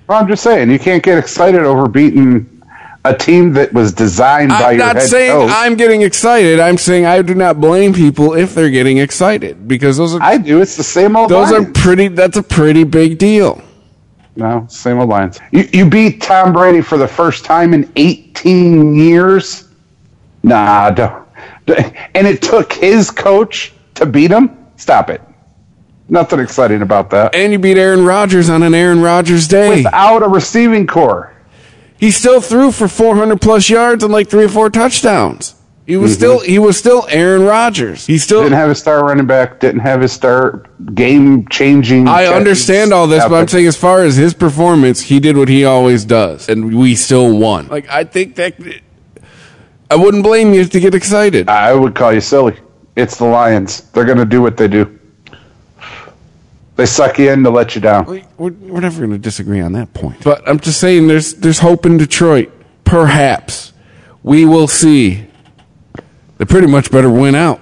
Well, I'm just saying you can't get excited over beating a team that was designed by I'm your not head saying coach. I'm getting excited. I'm saying I do not blame people if they're getting excited because those are I do. It's the same old. those are pretty. That's a pretty big deal. no same old lines. You, you beat Tom Brady for the first time in 18 years. Nah, don't. And it took his coach to beat him. Stop it. Nothing exciting about that. And you beat Aaron Rodgers on an Aaron Rodgers day. Without a receiving corps. He still threw for 400 plus yards and like three or four touchdowns. He was mm-hmm. still he was still Aaron Rodgers. He still. Didn't have a star running back. Didn't have his star game changing. I understand all this, but I'm saying as far as his performance, he did what he always does, and we still won. Like I think that I wouldn't blame you to get excited. I would call you silly. It's the Lions. They're going to do what they do. They suck you in to let you down. We- We're, we're never going to disagree on that point. But I'm just saying, there's there's hope in Detroit. Perhaps we will see. They pretty much better win out.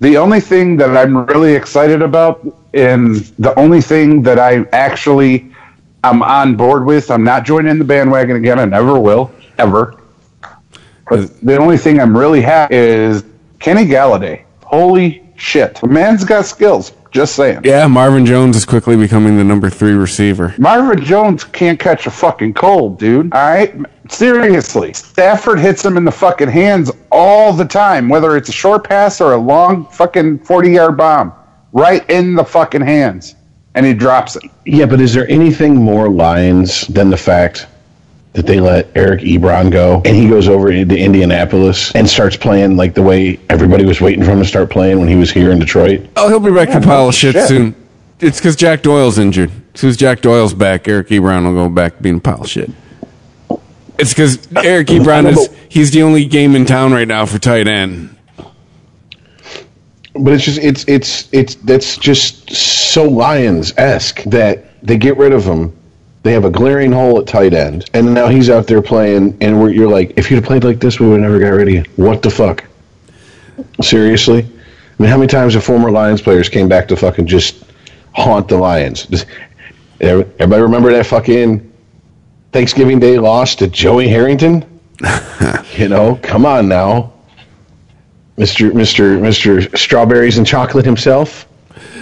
The only thing that I'm really excited about, and the only thing that I actually I'm on board with, I'm not joining the bandwagon again. I never will, ever. But the only thing I'm really happy is Kenny Golladay. Holy shit, the man's got skills. Just saying. Yeah, Marvin Jones is quickly becoming the number three receiver. Marvin Jones can't catch a fucking cold, dude. All right? Seriously. Stafford hits him in the fucking hands all the time, whether it's a short pass or a long fucking 40 yard bomb. Right in the fucking hands. And he drops it. Yeah, but is there anything more Lions than the fact that they let Eric Ebron go and he goes over to Indianapolis and starts playing like the way everybody was waiting for him to start playing when he was here in Detroit? Oh, he'll be back to pile of shit, shit. soon. It's because Jack Doyle's injured. As soon as Jack Doyle's back, Eric Ebron will go back being a pile of shit. It's because Eric Ebron is he's the only game in town right now for tight end. But it's just it's it's it's that's just so Lions esque that they get rid of him. They have a glaring hole at tight end, and now he's out there playing. And we're, you're like, if you'd have played like this, we would have never got rid of you. What the fuck? Seriously? I mean, how many times have former Lions players came back to fucking just haunt the Lions? Just- Everybody remember that fucking Thanksgiving Day loss to Joey Harrington? you know, come on now. Mr. Mr. Mr. Strawberries and Chocolate himself,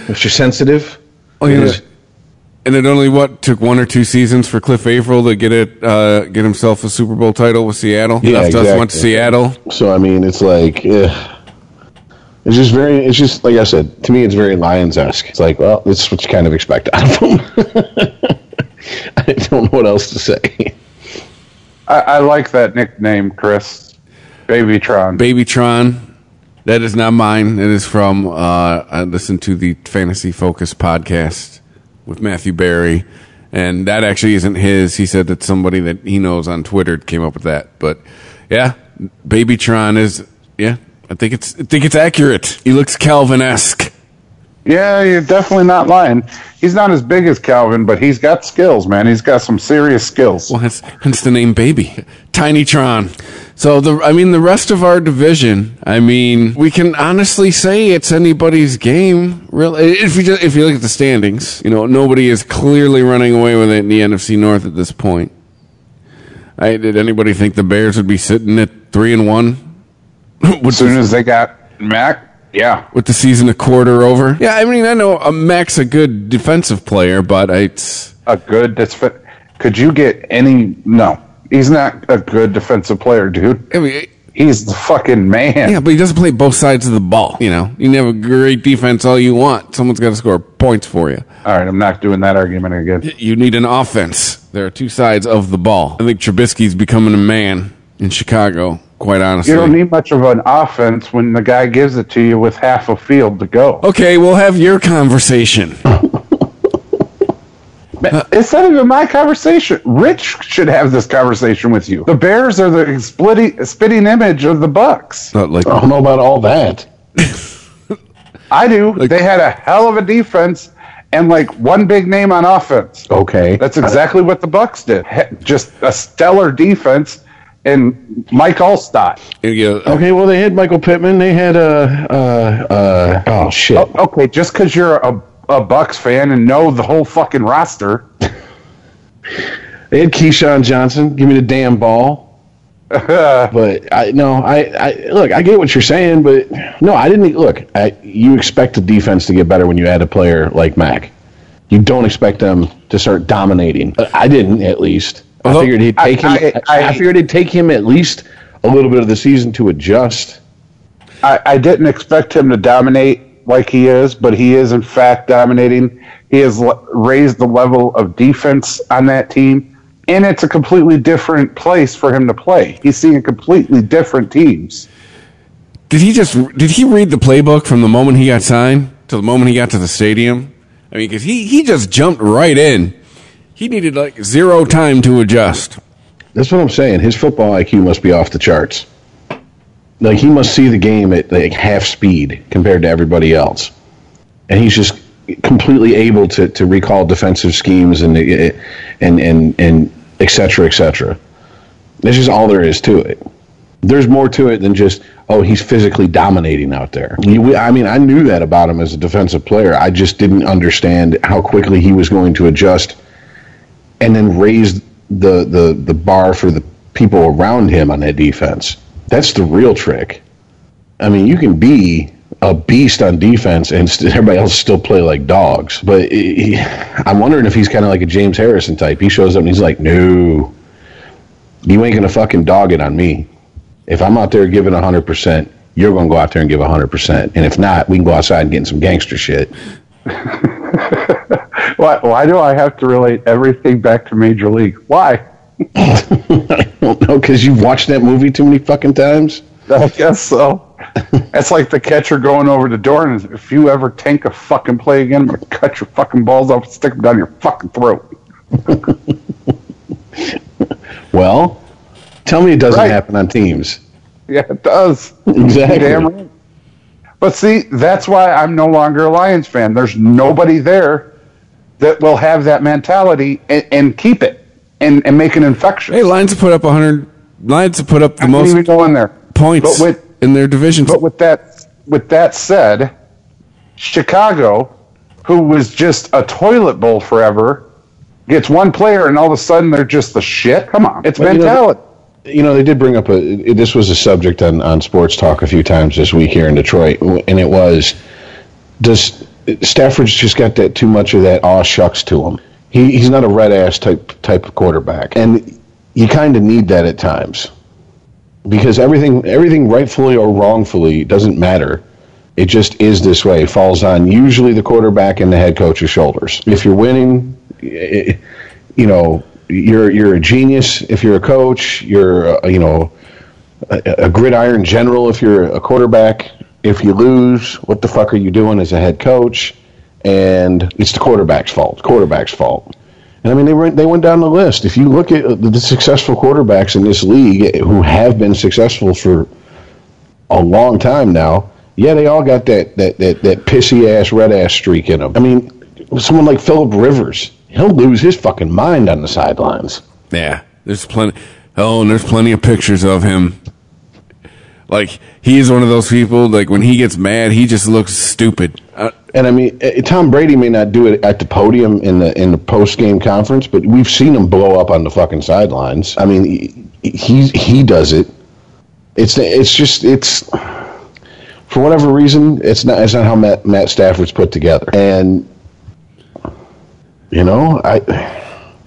Mr. Sensitive. Oh, yeah. Is- And it only what took one or two seasons for Cliff Avril to get it uh, get himself a Super Bowl title with Seattle. Yeah, left us, went to exactly. Seattle. So I mean, it's like, eh. it's just very. It's just like I said. To me, it's very Lions esque. It's like, well, this is what you kind of expect out of them. I don't know what else to say. I, I like that nickname, Chris. Babytron. Babytron. That is not mine. It is from uh, I listened to the Fantasy Focus podcast with Matthew Berry, and that actually isn't his. He said that somebody that he knows on Twitter came up with that. But yeah, Babytron is yeah. I think it's I think it's accurate. He looks Calvin esque. Yeah, you're definitely not lying. He's not as big as Calvin, but he's got skills, man. He's got some serious skills. Well, hence, hence the name Baby, Tiny Tron. So the, I mean, the rest of our division. I mean, we can honestly say it's anybody's game. Really, if you just, if you look at the standings, you know, nobody is clearly running away with it in the NFC North at this point. I, did anybody think the Bears would be sitting at three and one? as soon as they got Mack, yeah. With the season a quarter over. Yeah, I mean, I know uh, Mack's a good defensive player, but it's a good. That's could you get any? No, he's not a good defensive player, dude. I mean, he's the fucking man. Yeah, but he doesn't play both sides of the ball. You know, you can have a great defense all you want. Someone's got to score points for you. All right, I'm not doing that argument again. You need an offense. There are two sides of the ball. I think Trubisky's becoming a man in Chicago quite honestly. You don't need much of an offense when the guy gives it to you with half a field to go. Okay, we'll have your conversation. it's not even my conversation. Rich should have this conversation with you. The Bears are the splitting, spitting image of the Bucks. Not like I don't know about all that. I do. Like, they had a hell of a defense and like one big name on offense. Okay, that's exactly what the Bucks did. Just a stellar defense and Mike Alstott. Okay, well they had Michael Pittman. They had a uh, uh, uh, oh shit. Oh, okay, just because you're a, a Bucks fan and know the whole fucking roster. they had Keyshawn Johnson. Give me the damn ball. but I no, I, I look. I get what you're saying, but no, I didn't look. I, you expect the defense to get better when you add a player like Mack. You don't expect them to start dominating. I didn't, at least. I figured he'd take I, him. I, I, I, figured it'd take him at least a little bit of the season to adjust. I, I didn't expect him to dominate like he is, but he is in fact dominating. He has l- raised the level of defense on that team, and it's a completely different place for him to play. He's seeing completely different teams. Did he just did he read the playbook from the moment he got signed to the moment he got to the stadium? I mean, because he he just jumped right in he needed like zero time to adjust. That's what I'm saying. His football IQ must be off the charts. Like he must see the game at like half speed compared to everybody else, and he's just completely able to, to recall defensive schemes and and and and et cetera, et cetera. That's just all there is to it. There's more to it than just oh he's physically dominating out there. I mean I knew that about him as a defensive player. I just didn't understand how quickly he was going to adjust and then raise the, the, the bar for the people around him on that defense. That's the real trick. I mean, you can be a beast on defense and st- everybody else still play like dogs. But he, I'm wondering if he's kind of like a James Harrison type. He shows up and he's like, no, you ain't going to fucking dog it on me. If I'm out there giving 100%, you're going to go out there and give 100%. And if not, we can go outside and get in some gangster shit. why, why do I have to relate everything back to Major League? Why? I don't know, because you've watched that movie too many fucking times? I guess so. it's like the catcher going over the door, and if you ever tank a fucking play again, I'm to cut your fucking balls off and stick them down your fucking throat. well, tell me it doesn't right. happen on teams. Yeah, it does. Exactly. Damn right. But see, that's why I'm no longer a Lions fan. There's nobody there that will have that mentality and, and keep it and, and make an infection. Hey, Lions have put up 100. Lions have put up the most even go in there. points with, in their division. But with that, with that said, Chicago, who was just a toilet bowl forever, gets one player and all of a sudden they're just the shit. Come on, it's well, mentality. You know, you know, they did bring up a. This was a subject on, on Sports Talk a few times this week here in Detroit, and it was does Stafford's just got that too much of that aw shucks to him. He, he's not a red ass type type of quarterback, and you kind of need that at times because everything everything rightfully or wrongfully doesn't matter. It just is this way. It falls on usually the quarterback and the head coach's shoulders. If you're winning, it, you know you're you're a genius if you're a coach. You're a, you know a, a gridiron general if you're a quarterback. If you lose, what the fuck are you doing as a head coach? And it's the quarterback's fault. Quarterback's fault. And I mean, they went they went down the list. If you look at uh, the successful quarterbacks in this league eh, who have been successful for a long time now, Yeah, they all got that that that, that pissy ass red ass streak in them. I mean, someone like Philip Rivers, he'll lose his fucking mind on the sidelines. Yeah, there's plenty. Oh, and there's plenty of pictures of him. Like he's one of those people. Like when he gets mad, he just looks stupid. Uh, And I mean, eh, Tom Brady may not do it at the podium in the in the post game conference, but we've seen him blow up on the fucking sidelines. I mean, he he, he does it. It's it's just it's for whatever reason, it's not it's not how Matt Matt Stafford's put together. And you know, I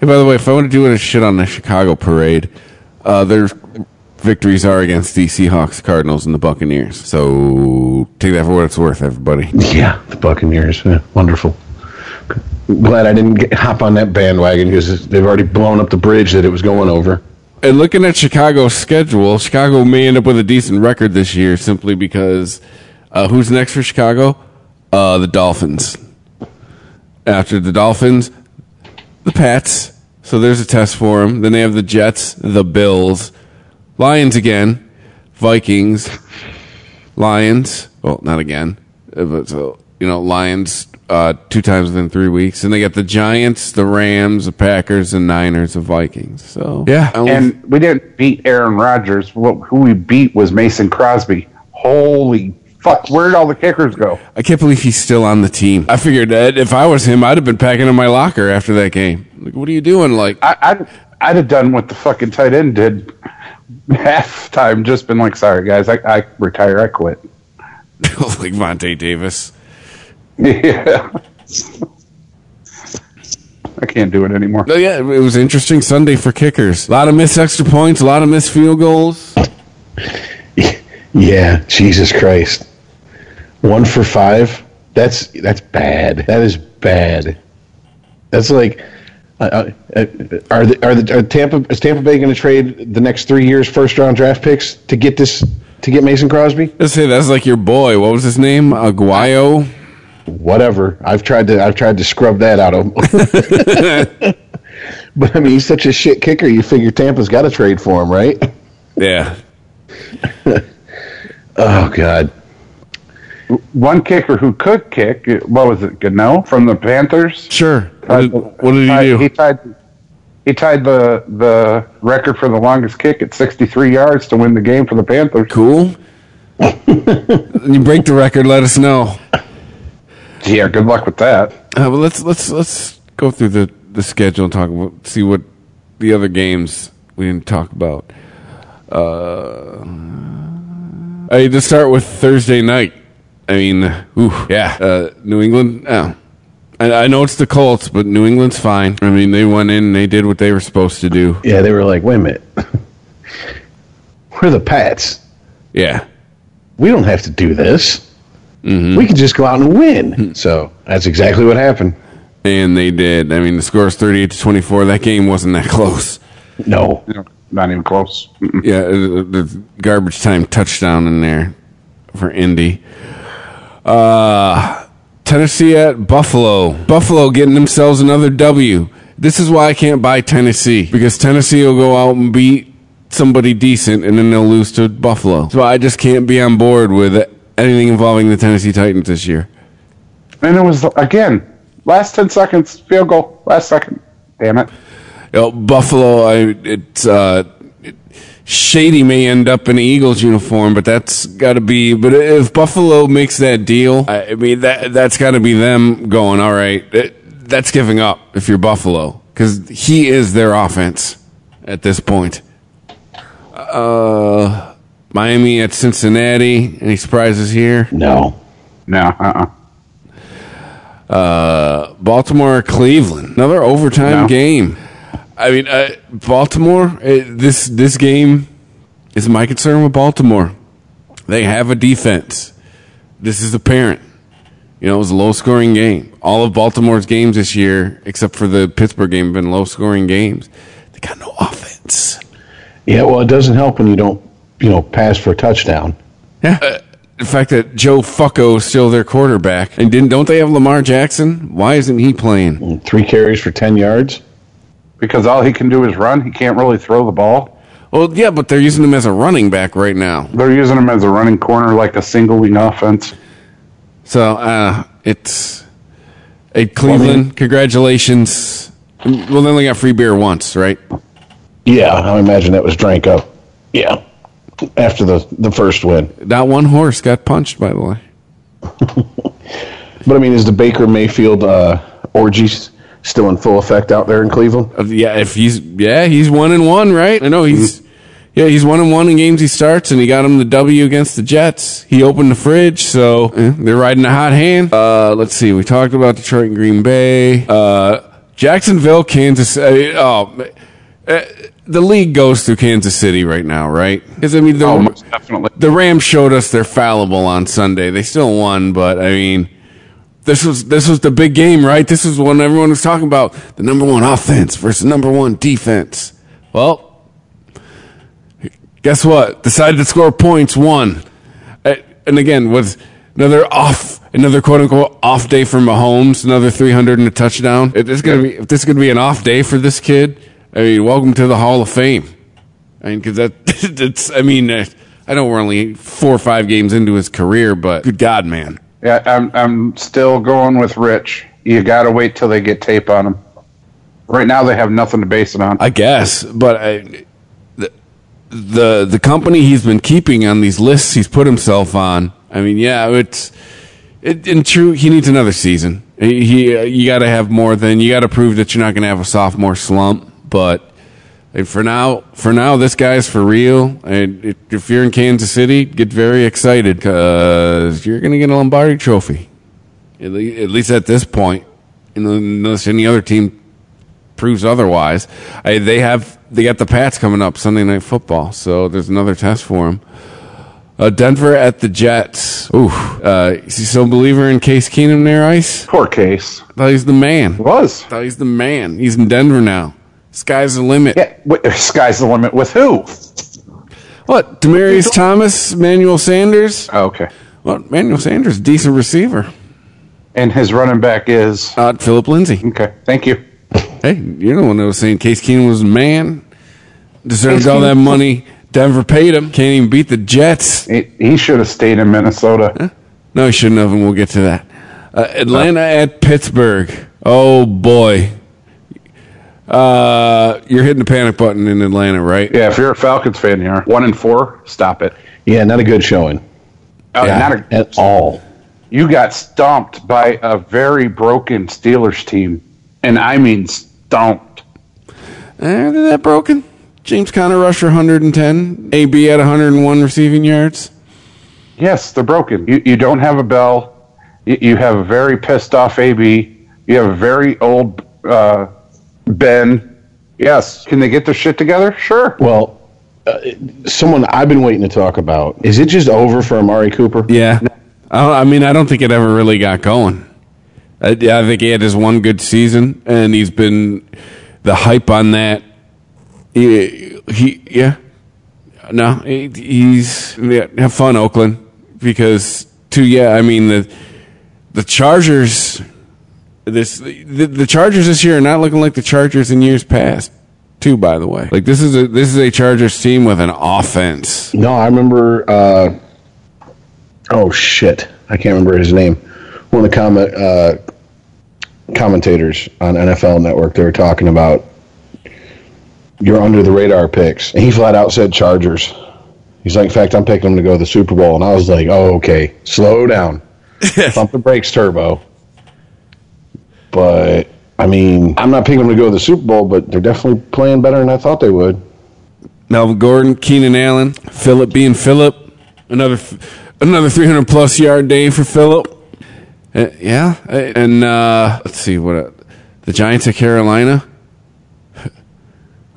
Hey, by the way, if I want to do a shit on the Chicago parade, uh, victories are against the Seahawks, Cardinals, and the Buccaneers. So take that for what it's worth, everybody. yeah, the Buccaneers, yeah, wonderful. Glad I didn't get, hop on that bandwagon because they've already blown up the bridge that it was going over. And looking at Chicago's schedule, Chicago may end up with a decent record this year simply because uh, who's next for Chicago? Uh, the Dolphins. After the Dolphins, the Pats. So there's a test for them. Then they have the Jets, the Bills, Lions again, Vikings, Lions. Well, not again, uh, but so you know, Lions uh, two times within three weeks, and they got the Giants, the Rams, the Packers, the Niners, the Vikings. So yeah, And we didn't beat Aaron Rodgers. What, who we beat was Mason Crosby. Holy fuck! Where did all the kickers go? I can't believe he's still on the team. I figured that if I was him, I'd have been packing in my locker after that game. Like, what are you doing? Like, I, I'd, I'd have done what the fucking tight end did halftime. Just been like, sorry guys, I, I retire. I quit. like Vontae Davis. Yeah. I can't do it anymore. Yeah, it was an interesting Sunday for kickers. A lot of missed extra points, a lot of missed field goals. Yeah, Jesus Christ. One for five. That's that's bad. That is bad. That's like, uh, are the are the are Tampa is Tampa Bay going to trade the next three years first round draft picks to get this to get Mason Crosby? Let's say that's like your boy. What was his name? Aguayo. Whatever. I've tried to I've tried to scrub that out of him. but I mean, he's such a shit kicker. You figure Tampa's got to trade for him, right? Yeah. Oh God. One kicker who could kick, what was it, Gano from the Panthers? Sure. What did, what did he tied, do? He tied, he tied the, the record for the longest kick at 63 yards to win the game for the Panthers. cool. you break the record. Let us know. Yeah, good luck with that. Uh, well, let's let's let's go through the, the schedule and talk about see what the other games we didn't talk about. Uh, I to start with Thursday night. I mean, ooh, yeah, uh, New England. Oh, I, I know it's the Colts, but New England's fine. I mean, they went in, and they did what they were supposed to do. Yeah, they were like, wait a minute. We're the Pats. Yeah, we don't have to do this. We can just go out and win. So that's exactly what happened. and they did. I mean, the score is thirty-eight to twenty-four. That game wasn't that close. No. You Not even close. Yeah, uh, the garbage time touchdown in there for Indy. Uh, Tennessee at Buffalo. Buffalo getting themselves another W. This is why I can't buy Tennessee because Tennessee will go out and beat somebody decent and then they'll lose to Buffalo. So I just can't be on board with anything involving the Tennessee Titans this year. And it was, again, last 10 seconds, field goal, last second. Damn it. You know, Buffalo, I, it's uh, Shady may end up in an Eagles uniform, but that's got to be. But if Buffalo makes that deal, I, I mean that that's got to be them going. All right, it, that's giving up if you're Buffalo because he is their offense at this point. Uh, Miami at Cincinnati. Any surprises here? No. No, uh-uh. Uh, Baltimore, Cleveland, another overtime No. game. I mean, uh, Baltimore. Uh, this this game is my concern with Baltimore. They have a defense. This is apparent. You know, it was a low scoring game. All of Baltimore's games this year, except for the Pittsburgh game, have been low scoring games. They got no offense. Yeah, well, it doesn't help when you don't, you know, pass for a touchdown. Yeah. Uh, the fact that Joe Fucko is still their quarterback, and didn't don't they have Lamar Jackson? Why isn't he playing? Three carries for 10 yards. Because all he can do is run. He can't really throw the ball. Well, yeah, but they're using him as a running back right now. They're using him as a running corner, like a single wing offense. So uh, it's a Cleveland. congratulations. Well, they only got free beer once, right? Yeah, I imagine that was drank up. Yeah, after the the first win. Not one horse got punched, by the way. But I mean, is the Baker Mayfield uh, orgy s- still in full effect out there in Cleveland? Uh, Yeah, if he's yeah, he's one and one, right? I know he's yeah, he's one and one in games he starts, and he got him the W against the Jets. He opened the fridge, so eh, they're riding a hot hand. Uh, let's see, we talked about Detroit and Green Bay, uh, Jacksonville, Kansas. City. oh, uh, the league goes through Kansas City right now, right? Because I mean, the, Oh, the Rams showed us they're fallible on Sunday. They still won, but I mean, this was this was the big game, right? This is when everyone was talking about the number one offense versus number one defense. Well, guess what? Decided to score points, won, Uh, and again with another off, another quote unquote off day for Mahomes, another three hundred and a touchdown. If this is gonna be if this is gonna be an off day for this kid, I mean, welcome to the Hall of Fame. I mean, because that it's. I mean, uh, I know we're only four or five games into his career, but good God, man. Yeah, I'm I'm still going with Rich. You got to wait till they get tape on him. Right now, they have nothing to base it on. I guess, but I, the the the company he's been keeping on these lists he's put himself on. I mean, yeah, it's it, in true. He needs another season. He, he uh, you got to have more than you got to prove that you're not going to have a sophomore slump. But uh, for now, for now, this guy's for real. And if- you're in Kansas City, get very excited because you're going to get a Lombardi Trophy. At, le- at least at this point, unless any other team proves otherwise. I, they have they got the Pats coming up Sunday Night Football, so there's another test for them. Uh, Denver at the Jets. Ooh, uh, is he still a believer in Case Keenum there, Ice? Poor case. Thought he's the man. Was. Thought he's the man. He's in Denver now. Sky's the limit. Yeah, wait, sky's the limit with who? What? Demaryius Thomas, Manuel Sanders. Oh, okay. Well, Manuel Sanders, decent receiver. And his running back is. Uh, Phillip Lindsay. Okay, thank you. Hey, you're the one that was saying Case Keenum was the man. Deserved Case all that money. Denver paid him. Can't even beat the Jets. He, he should have stayed in Minnesota. No, he shouldn't have, and we'll get to that. Uh, Atlanta at Pittsburgh. Oh boy. Uh, you're hitting the panic button in Atlanta, right? Yeah, if you're a Falcons fan, you are. One and four, stop it. Yeah, not a good showing Oh, Yeah. not a, at all. you got stomped by a very broken Steelers team. And I mean stomped. Eh, they're that broken. James Conner rushed for 110. AB at 101 receiving yards. Yes, they're broken. You, you don't have a Bell. You, you have a very pissed off AB. You have a very old uh, Ben. Yes. Can they get their shit together? Sure. Well, uh, someone I've been waiting to talk about. Is it just over for Amari Cooper? Yeah. I, I mean, I don't think it ever really got going. I, yeah, I think he had his one good season, and he's been the hype on that. He, he yeah. No, he, he's yeah, have fun, Oakland, because too. Yeah, I mean the the Chargers. This the, the Chargers this year are not looking like the Chargers in years past. Too, by the way, like this is a this is a Chargers team with an offense. No, I remember. Uh, oh shit, I can't remember his name. One of the comment uh, commentators on NFL Network. They were talking about your under the radar picks, and he flat out said Chargers. He's like, in fact, I'm picking them to go to the Super Bowl, and I was like, oh okay, slow down, pump the brakes, turbo. But I mean, I'm not picking them to go to the Super Bowl, but they're definitely playing better than I thought they would. Melvin Gordon, Keenan Allen, Philip being Philip, another another 300 plus yard day for Philip. Uh, yeah, uh, and uh, let's see what uh, the Giants of Carolina.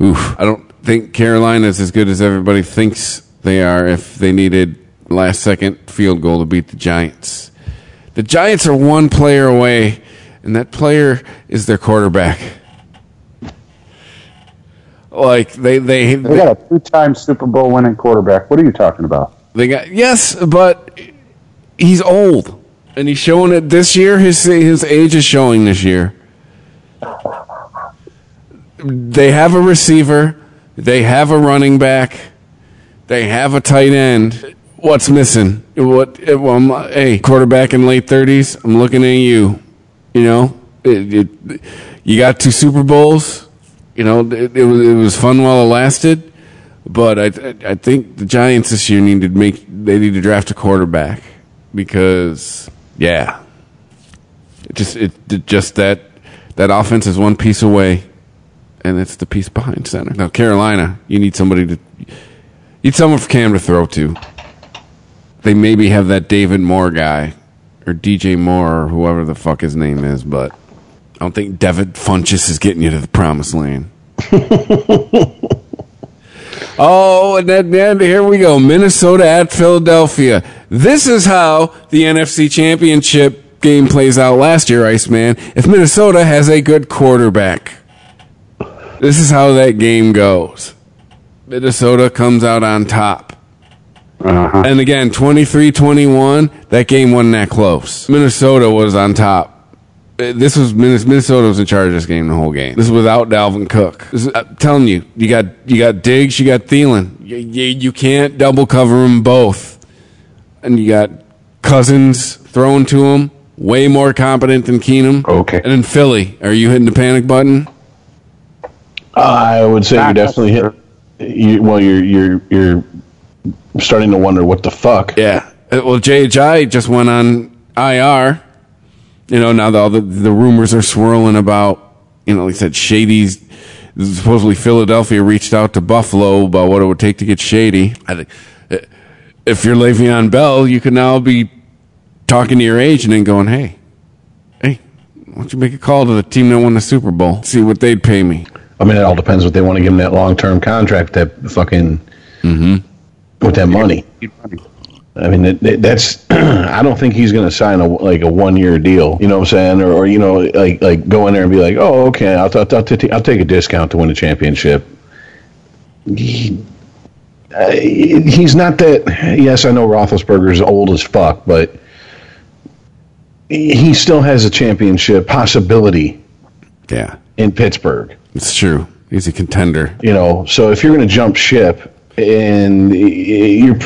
Oof, I don't think Carolina is as good as everybody thinks they are. If they needed last second field goal to beat the Giants, the Giants are one player away, and that player is their quarterback. Like they they They got a two time Super Bowl winning quarterback. What are you talking about? They got yes, but he's old, and he's showing it this year. His his age is showing this year. They have a receiver They have a running back. They have a tight end. What's missing? What? Eh, well, I'm, hey, quarterback in late thirties. I'm looking at you. You know, it, it, you got two Super Bowls. You know, it, it was it was fun while it lasted. But I I think the Giants this year need to make they need to draft a quarterback because yeah, it just it, just that that offense is one piece away, and it's the piece behind center. Now Carolina, you need somebody to you need someone for Cam to throw to. They maybe have that David Moore guy or DJ Moore or whoever the fuck his name is, but I don't think Devin Funchess is getting you to the promised land. oh, and then, then here we go. Minnesota at Philadelphia. This is how the NFC Championship game plays out last year, Iceman. If Minnesota has a good quarterback, this is how that game goes. Minnesota comes out on top. Uh-huh. And again, 23 21, that game wasn't that close. Minnesota was on top. Uh, This was Minnesota was in charge of this game the whole game. This is without Dalvin Cook. This is- I'm telling you, you got you got Diggs, you got Thielen. You, you, you can't double cover them both, and you got Cousins throwing to him, way more competent than Keenum. Okay. and then Philly, are you hitting the panic button? I would say you're definitely hit. You, well, you're you're you're starting to wonder what the fuck. Yeah. Uh, Well, Ajayi just went on IR. You know, now that all the, the rumors are swirling about, you know, like I said, Shady's, supposedly Philadelphia reached out to Buffalo about what it would take to get Shady. I think, uh, if you're Le'Veon Bell, you can now be talking to your agent and going, hey, hey, why don't you make a call to the team that won the Super Bowl? See what they'd pay me. I mean, it all depends what they want to give him that long term contract. That fucking with that money. I mean, that, that, that's. I don't think he's going to sign a like a one year deal. You know what I'm saying? Or, or you know, like like go in there and be like, oh, okay, I'll I'll, I'll, t- I'll take a discount to win a championship. He, uh, he's not that. Yes, I know Roethlisberger's old as fuck, but he still has a championship possibility Yeah, in Pittsburgh. it's true. He's a contender. You know, so if you're going to jump ship and you're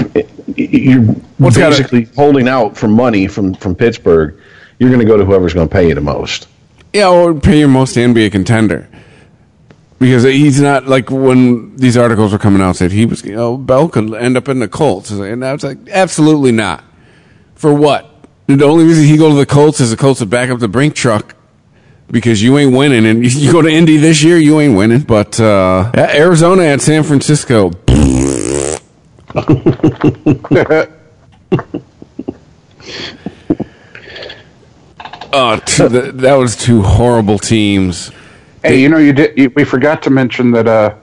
you're What's gotta- basically holding out for money from from Pittsburgh, you're going to go to whoever's going to pay you the most. Yeah, or pay your most and be a contender. Because he's not like when these articles were coming out said he was, you know, Bell could end up in the Colts, and I was like, absolutely not. For what? The only reason he go to the Colts is the Colts would back up the Brink truck because you ain't winning, and you go to Indy this year, you ain't winning. But uh, Arizona at San Francisco, oh, that, that was two horrible teams. Hey, you know, you did. You, we forgot to mention that uh,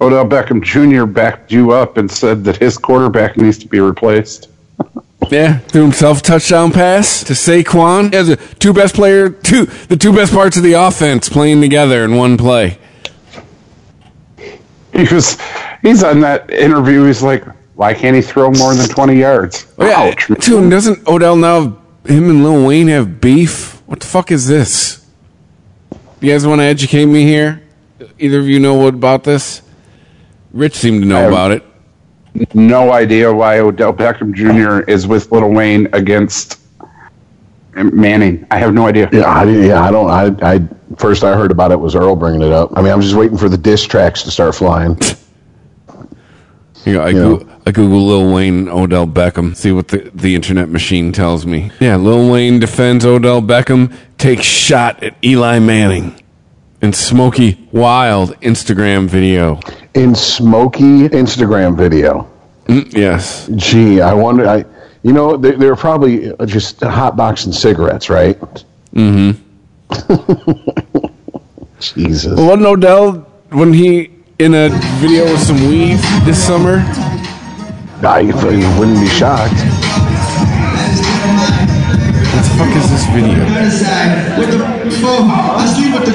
Odell Beckham Jr. backed you up and said that his quarterback needs to be replaced. Yeah, threw himself a touchdown pass to Saquon. He has the two best player, two the two best parts of the offense playing together in one play. He was. He's on that interview. He's like, "Why can't he throw more than twenty yards?" Oh, yeah, Ouch. man. dude, doesn't Odell now? Him and Lil Wayne have beef. What the fuck is this? You guys want to educate me here? Either of you know what about this? Rich seemed to know have- about it. No idea why Odell Beckham Jr. is with Lil Wayne against Manning. I have no idea. Yeah, I, yeah, I don't. I, I first I heard about it was Earl bringing it up. I mean, I'm just waiting for the diss tracks to start flying. You know, I, Yeah. Google, I Google Lil Wayne Odell Beckham, see what the, the internet machine tells me. Yeah, Lil Wayne defends Odell Beckham, takes shot at Eli Manning. And Smokey Wild Instagram video. In smoky Instagram video. Mm, yes. Gee, I wonder. I, you know, they, they're probably just hot boxing cigarettes, right? Mm-hmm. Jesus. Well, wasn't Odell when he in a video with some weed this summer? I you wouldn't be shocked. What the fuck is this video?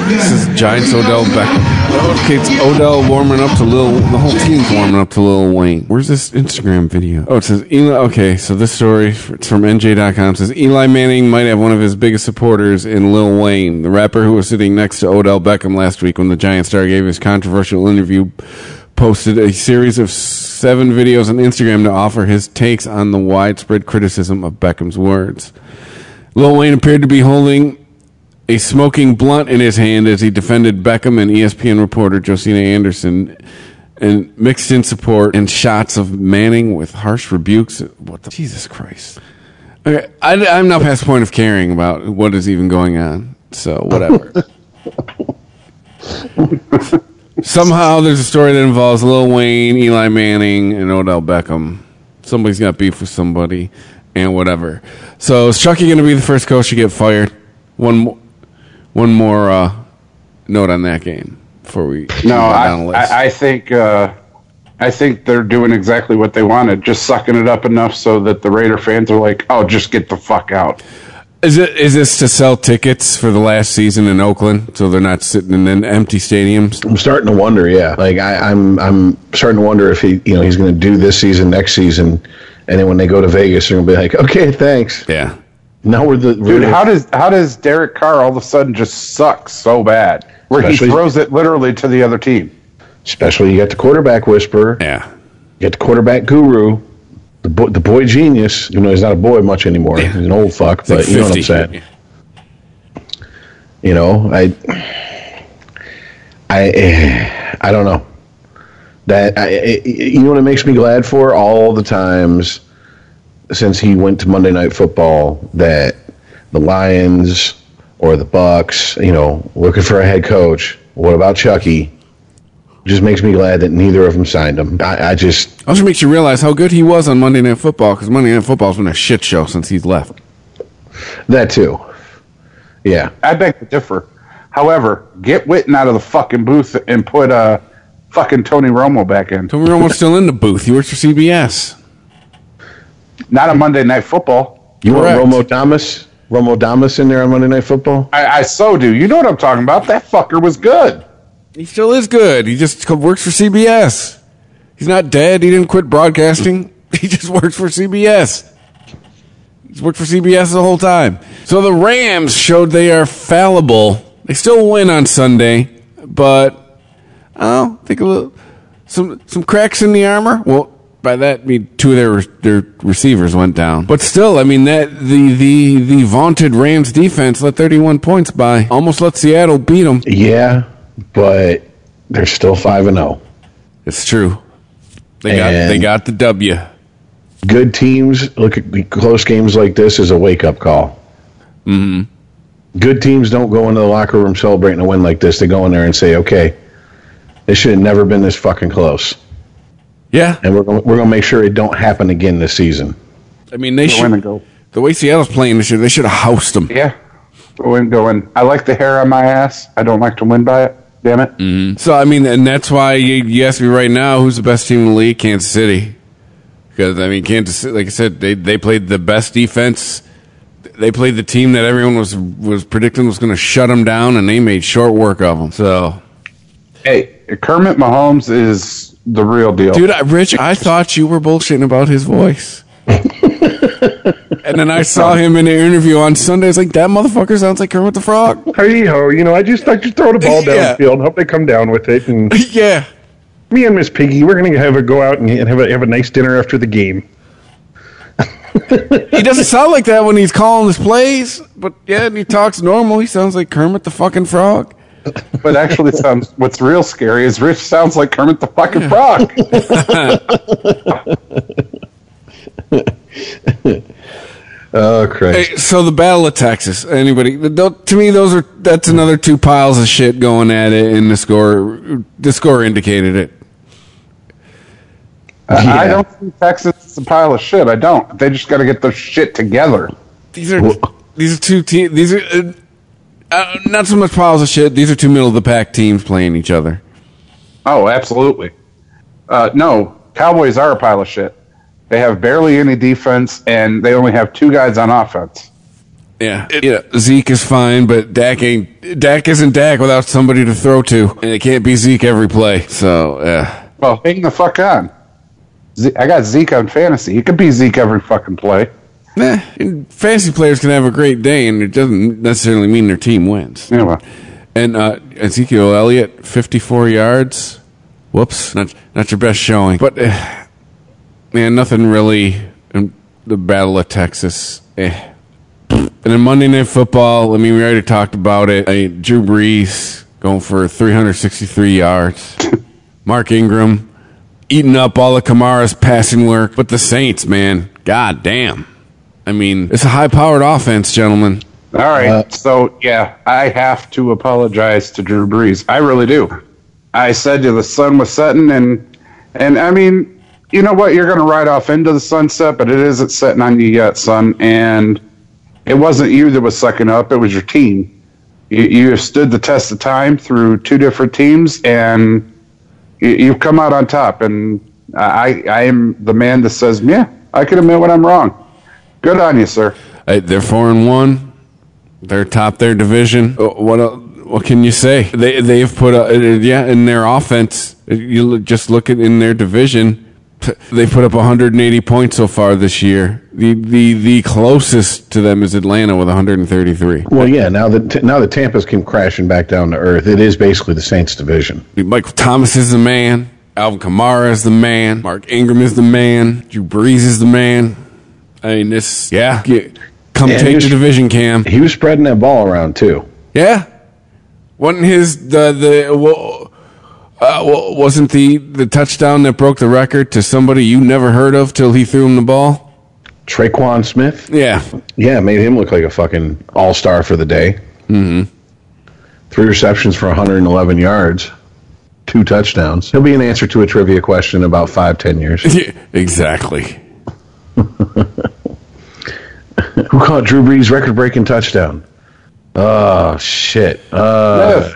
This is Giants Odell Beckham. Okay, it's Odell warming up to Lil. The whole team's warming up to Lil Wayne. Where's this Instagram video? Oh, it says Eli. Okay, so this story it's from NJ.com says Eli Manning might have one of his biggest supporters in Lil Wayne, the rapper who was sitting next to Odell Beckham last week when the Giant star gave his controversial interview. Posted a series of seven videos on Instagram to offer his takes on the widespread criticism of Beckham's words. Lil Wayne appeared to be holding a smoking blunt in his hand as he defended Beckham and ESPN reporter Josina Anderson and mixed in support and shots of Manning with harsh rebukes. What the Jesus Christ? Okay, I, I'm now past the point of caring about what is even going on. So whatever. Somehow there's a story that involves Lil Wayne, Eli Manning, and Odell Beckham. Somebody's got beef with somebody, and whatever. So is Chucky going to be the first coach to get fired? One, mo- one more uh, note on that game before we No, I, down the list. I, I think uh, I think they're doing exactly what they wanted, just sucking it up enough so that the Raider fans are like, "Oh, just get the fuck out." Is it is this to sell tickets for the last season in Oakland, so they're not sitting in an empty stadiums? I'm starting to wonder. Yeah, like I, I'm I'm starting to wonder if he you know he's going to do this season, next season, and then when they go to Vegas, they're going to be like, okay, thanks. Yeah. Now we're the we're Dude, how does how does Derek Carr all of a sudden just suck so bad, where he throws it literally to the other team? especially you got the quarterback whisperer, Yeah. you got the quarterback guru, the boy, the boy genius. You know he's not a boy much anymore. He's an old fuck, It's like but you know what I'm 50. saying. You know, I, I, I don't know. That I, I- you know what it makes me glad for all the times since he went to Monday Night Football that the Lions or the Bucks, you know, looking for a head coach. What about Chucky? Just makes me glad that neither of them signed him. I, I just Also makes you realize how good he was on Monday Night Football because Monday Night Football's been a shit show since he's left. that too. Yeah, I beg to differ. However, get Witten out of the fucking booth and put uh, fucking Tony Romo back in. Tony Romo's still in the booth. He works for CBS. Not on Monday Night Football. you Correct. want Romo Damas, Romo Damas in there on Monday Night Football? I, I so do. You know what I'm talking about? That fucker was good. He still is good. He just works for CBS. He's not dead. He didn't quit broadcasting. He just works for CBS. He's worked for CBS the whole time. So the Rams showed they are fallible. They still win on Sunday, but oh, think a little some some cracks in the armor. Well, by that I mean two of their their receivers went down. But still, I mean that the the the vaunted Rams defense let 31 points by. Almost let Seattle beat them. Yeah, but they're still five and oh. zero. It's true. They got And- they got the W. Good teams look at the close games like this as a wake up call. Mm-hmm. Good teams don't go into the locker room celebrating a win like this. They go in there and say, "Okay, this should have never been this fucking close." Yeah, and we're gonna, we're gonna make sure it don't happen again this season. I mean they Go in and should. go. The way Seattle's playing this year, they should have housed them. Yeah. Go in, go in. I like the hair on my ass. I don't like to win by it. Damn it. Mm-hmm. So I mean, and that's why you, you ask me right now, who's the best team in the league? Kansas City. Because I mean, Kansas, City, like I said, they they played the best defense. They played the team that everyone was was predicting was going to shut them down, and they made short work of them. So, Hey, Kermit Mahomes is the real deal. dude, I, Rich, I thought you were bullshitting about his voice. and then I saw him in an interview on Sunday. It's like that motherfucker sounds like Kermit the Frog. Hey ho, you know, I just like to throw the ball Yeah. downfield and hope they come down with it. And yeah, me and Miss Piggy, we're gonna have a go out and, and have a have a nice dinner after the game. he doesn't sound like that when he's calling his plays, but yeah, and he talks normal. He sounds like Kermit the fucking Frog. But actually, sounds what's real scary is Rich sounds like Kermit the fucking frog. Oh Christ! Hey, so the Battle of Texas. Anybody? To me, those are that's another two piles of shit going at it, and the score the score indicated it. I Yeah. don't think Texas is a pile of shit. I don't. They just got to get their shit together. These are these are two teams. These are uh, uh, not so much piles of shit. These are two middle of the pack teams playing each other. Oh, absolutely. Uh, no, Cowboys are a pile of shit. They have barely any defense, and they only have two guys on offense. Yeah, yeah. Zeke is fine, but Dak ain't. Dak isn't Dak without somebody to throw to, and it can't be Zeke every play. So yeah. Well, hang the fuck on. Ze- I got Zeke on fantasy. He could be Zeke every fucking play. Nah, fantasy players can have a great day, and it doesn't necessarily mean their team wins. Anyway, And uh, Ezekiel Elliott, 54 yards. whoops, not not your best showing. But uh, man, nothing really. In the Battle of Texas. Eh. And then Monday Night Football. I mean, we already talked about it. I mean, Drew Brees going for 363 yards. Mark Ingram eating up all of Kamara's passing work. But the Saints, man, god damn. I mean, it's a high-powered offense, gentlemen. All right. so yeah, I have to apologize to Drew Brees. I really do. I said you the sun was setting, and and I mean, you know what? You're going to ride off into the sunset, but it isn't setting on you yet, son. And it wasn't you that was sucking up; it was your team. You, you have stood the test of time through two different teams, and you, you've come out on top. And I, I am the man that says, "Yeah, I can admit when I'm wrong." Good on you, sir. Uh, they're four and one. They're top their division. Uh, What el- what can you say? They they've put a, uh, yeah in their offense. You just look at in their division. They put up 180 points so far this year. The the the closest to them is Atlanta with 133. Well, yeah. Now that now that Tampa's came crashing back down to earth, it is basically the Saints division. Michael Thomas is the man. Alvin Kamara is the man. Mark Ingram is the man. Drew Brees is the man. I mean, this yeah. Get- come take he the division, Cam. He was spreading that ball around too. Yeah, wasn't his the the well, uh, well, wasn't the the touchdown that broke the record to somebody you never heard of till he threw him the ball? Tre'Quan Smith, Yeah, yeah, made him look like a fucking all star for the day. Mm-hmm. Three receptions for 111 yards, two touchdowns. He'll be an answer to a trivia question in about five, ten years. Yeah, exactly. Who caught Drew Brees' record-breaking touchdown? Oh shit! Uh,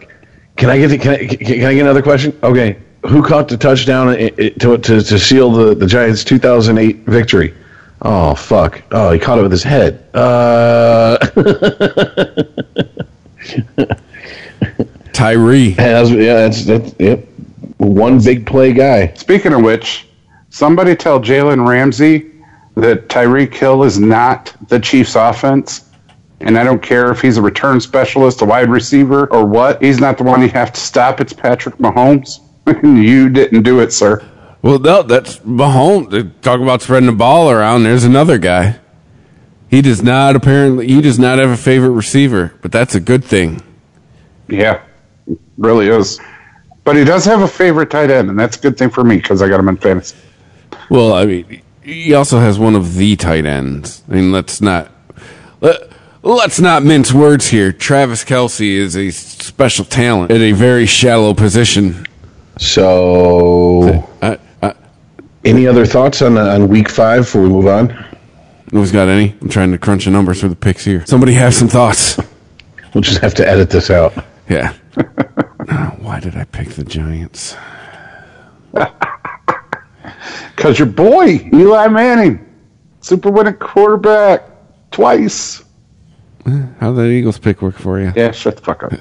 can I get the, can, I, can can I get another question? Okay, who caught the touchdown i- i- to to, to seal the, the Giants' 2008 victory? Oh fuck! Oh, he caught it with his head. Uh, Tyree. that's, yeah, that's that's yep. One big play guy. Speaking of which, somebody tell Jalen Ramsey that Tyreek Hill is not the Chiefs' offense. And I don't care if he's a return specialist, a wide receiver, or what. He's not the one you have to stop. It's Patrick Mahomes. you didn't do it, sir. Well, no, that's Mahomes. Talk about spreading the ball around. There's another guy. He does not apparently. He does not have a favorite receiver, but that's a good thing. Yeah, really is. But he does have a favorite tight end, and that's a good thing for me because I got him in fantasy. Well, I mean, he also has one of the tight ends. I mean, let's not let, let's not mince words here. Travis Kelce is a special talent at a very shallow position. So, I, I, any other thoughts on on Week Five before we move on? who's got any? I'm trying to crunch the numbers for the picks here. Somebody have some thoughts. We'll just have to edit this out. Yeah. Oh, why did I pick the Giants? Because your boy, Eli Manning, super winning quarterback twice. Eh, how'd that Eagles pick work for you? Yeah, shut the fuck up.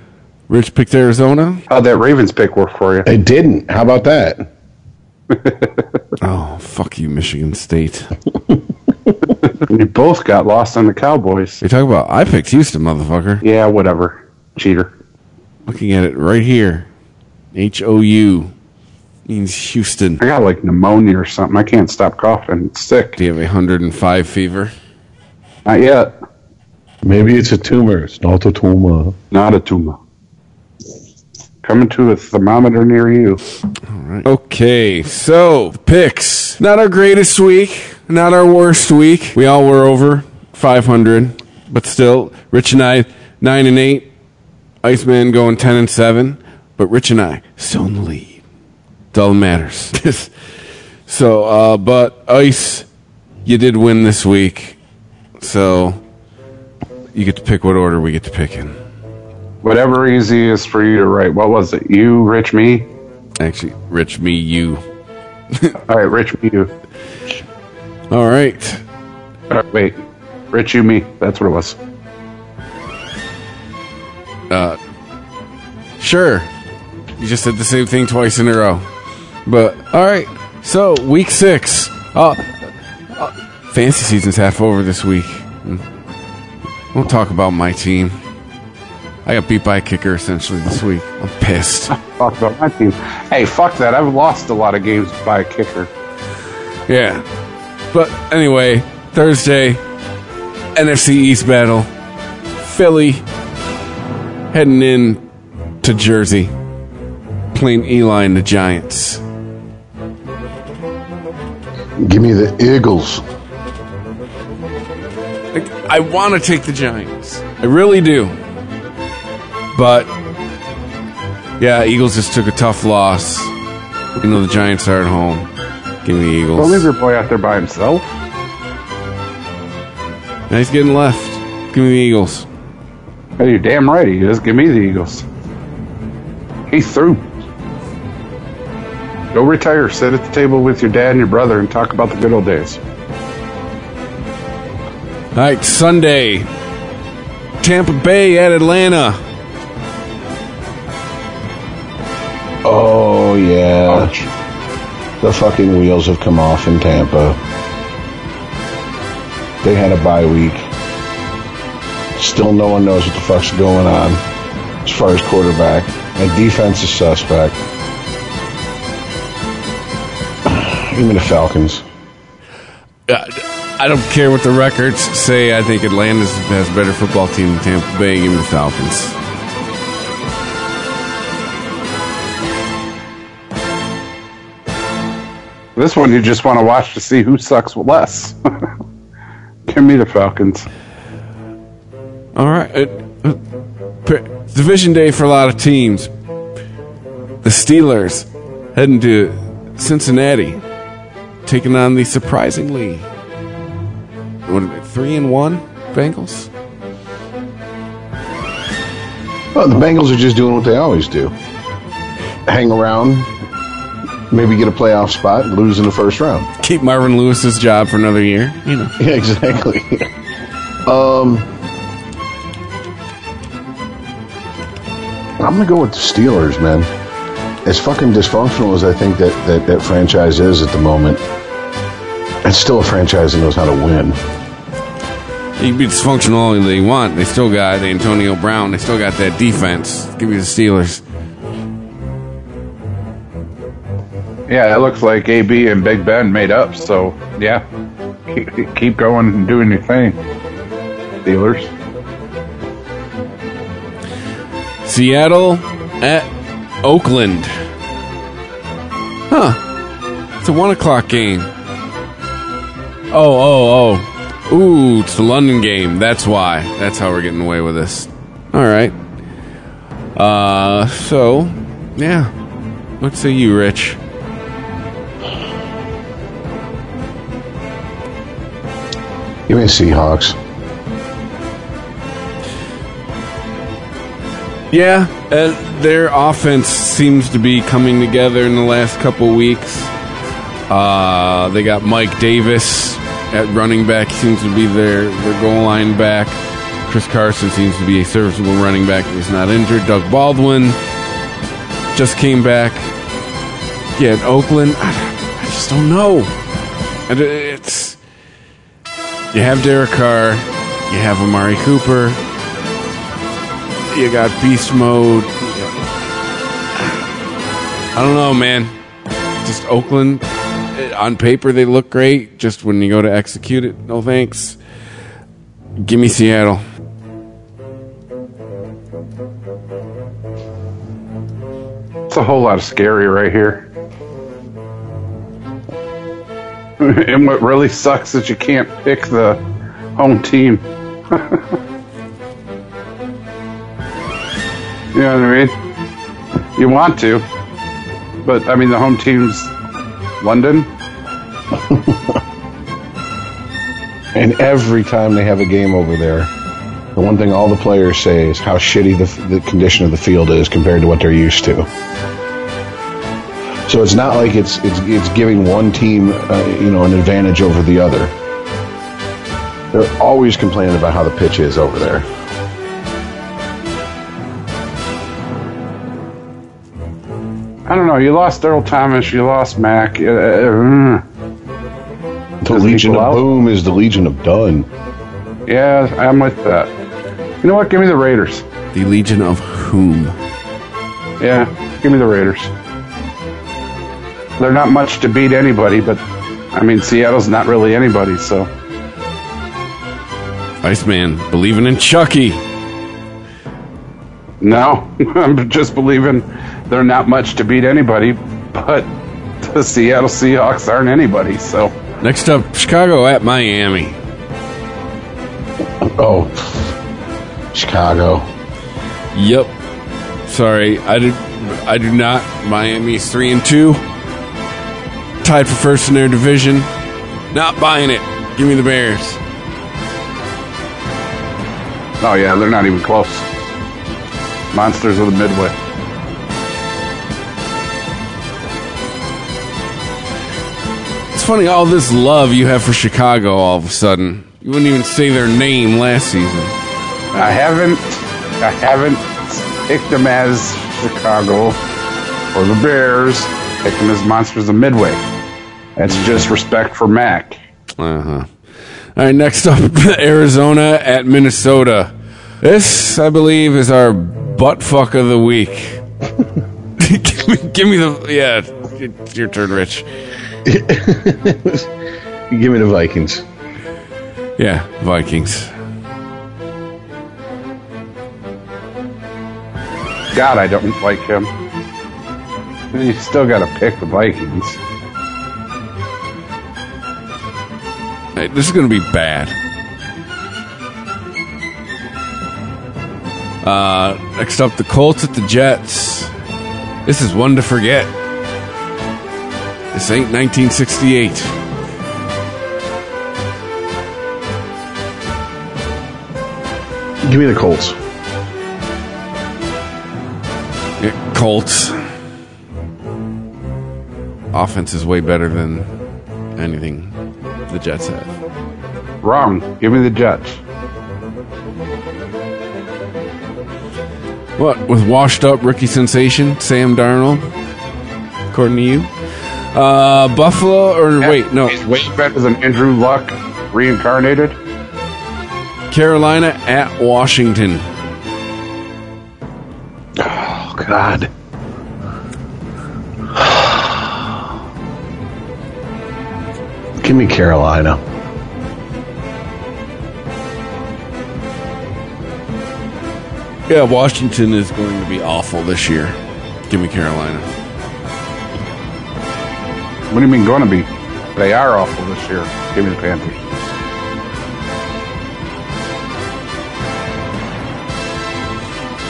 Rich picked Arizona. How'd that Ravens pick work for you? It didn't. How about that? Oh, fuck you, Michigan State. You both got lost on the Cowboys. You're talking about I picked Houston, motherfucker. Yeah, whatever. Cheater. Looking at it right here. H O U means Houston. I got like pneumonia or something. I can't stop coughing. It's sick. Do you have a 105 fever? Not yet. Maybe it's a tumor. It's not a tumor. Not a tumor. Coming to a thermometer near you. All right. Okay, so picks. Not our greatest week, not our worst week. We all were over 500, but still, Rich and I, 9 and 8. Iceman going 10 and 7, but Rich and I still in the lead. It's all that matters. so, uh, but Ice, you did win this week. So, you get to pick what order we get to pick in. Whatever easiest for you to write. What was it? You, Rich, me? Actually, Rich, me, you. All right, Rich, me, you. All right. All right, wait. Rich, you, me. That's what it was. Uh, sure. You just said the same thing twice in a row. But, alright. So, week six. Uh, uh, fancy season's half over this week. Won't talk about my team. I got beat by a kicker essentially this week. I'm pissed. Talk about my team. Hey, fuck that. I've lost a lot of games by a kicker. Yeah. But anyway, Thursday, NFC East battle. Philly heading in to Jersey, playing Eli and the Giants. Give me the Eagles. I want to take the Giants. I really do. But yeah, Eagles just took a tough loss. You know the Giants are at home. Give me the Eagles. Don't leave your boy out there by himself. Now he's getting left. Give me the Eagles. Hey, you're damn right he is. Give me the Eagles. He's through. Go retire. Sit at the table with your dad and your brother and talk about the good old days. All right, Sunday. Tampa Bay at Atlanta. Oh yeah, the fucking wheels have come off in Tampa. They had a bye week. Still, no one knows what the fuck's going on as far as quarterback. And defense is suspect. Give me the Falcons. Uh, I don't care what the records say. I think Atlanta has a better football team than Tampa Bay. Give me the Falcons. This one you just want to watch to see who sucks less. Give me the Falcons. All right. Uh, uh, division day for a lot of teams. The Steelers heading to Cincinnati, taking on the surprisingly what three and one Bengals. Well, the Bengals are just doing what they always do. Hang around, maybe get a playoff spot, lose in the first round. Keep Marvin Lewis's job for another year. You know. Yeah, exactly. um, I'm gonna go with the Steelers, man. As fucking dysfunctional as I think that, that that franchise is at the moment, it's still a franchise that knows how to win. You can be dysfunctional all they want. They still got Antonio Brown. They still got that defense. Give me the Steelers. Yeah, it looks like AB and Big Ben made up. So yeah, keep, keep going and doing your thing, Steelers. Seattle at Oakland. Huh. It's a one o'clock game. Oh, oh, oh. Ooh, it's the London game. That's why. That's how we're getting away with this. All right. Uh, so, yeah. What say you, Rich? Give me Seahawks. Yeah, uh, their offense seems to be coming together in the last couple weeks. Uh, they got Mike Davis at running back. Seems to be their, their goal line back. Chris Carson seems to be a serviceable running back. He's not injured. Doug Baldwin just came back. Yeah, Oakland, I, I just don't know. And it's you have Derek Carr, you have Amari Cooper, you got beast mode. I don't know, man. Just Oakland on paper they look great. Just when you go to execute it, no thanks. Give me Seattle. It's a whole lot of scary right here. and what really sucks is you can't pick the home team. you know what I mean? You want to, but I mean the home team's London. And every time they have a game over there, the one thing all the players say is how shitty the, the condition of the field is compared to what they're used to. So it's not like it's it's, it's giving one team, uh, you know, an advantage over the other. They're always complaining about how the pitch is over there. I don't know. You lost Earl Thomas. You lost Mack. Uh, uh, The Legion of out? Boom is the Legion of Done. yeah, I'm with that. You know what? Give me the Raiders. The Legion of whom? Yeah, give me the Raiders. They're not much to beat anybody, but I mean, Seattle's not really anybody, so. Iceman, believing in Chucky. No, I'm just believing they're not much to beat anybody, but the Seattle Seahawks aren't anybody, so. Next up, Chicago at Miami. Oh, Chicago. Yep. Sorry, I do. I do not. Miami's three and two, tied for first in their division. Not buying it. Give me the Bears. Oh, yeah, they're not even close. Monsters of the Midway. It's funny all this love you have for Chicago. All of a sudden, you wouldn't even say their name last season. I haven't, I haven't picked them as Chicago or the Bears. Picked them as Monsters of Midway. That's just respect for Mack. Uh huh. All right, next up, Arizona at Minnesota. This, I believe, is our butt fuck of the week. give, me, give me the yeah. It's your turn, Rich. You give me the Vikings. Yeah, Vikings. God, I don't like him. You still got to pick the Vikings. Hey, this is going to be bad. Uh, next up, the Colts at the Jets. This is one to forget. This ain't 1968. Give me the Colts. Yeah, Colts. Offense is way better than anything the Jets have. Wrong. Give me the Jets. What with washed up rookie sensation Sam Darnold? According to you, uh, Buffalo or wait, no, He's way better than Andrew Luck reincarnated. Carolina at Washington. Oh God. Give me Carolina. Yeah, Washington is going to be awful this year. Give me Carolina. What do you mean going to be? They are awful this year. Give me the Panthers.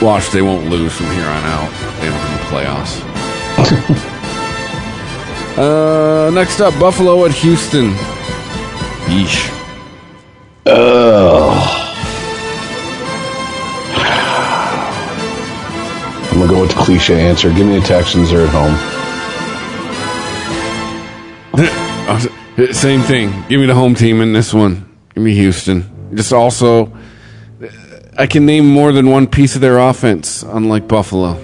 Watch, they won't lose from here on out. They don't in the playoffs. uh, next up, Buffalo at Houston. Yeesh. Uh I'm gonna go with the cliche answer. Give me the Texans. They're at home. Same thing. Give me the home team in this one. Give me Houston. Just also, I can name more than one piece of their offense, unlike Buffalo.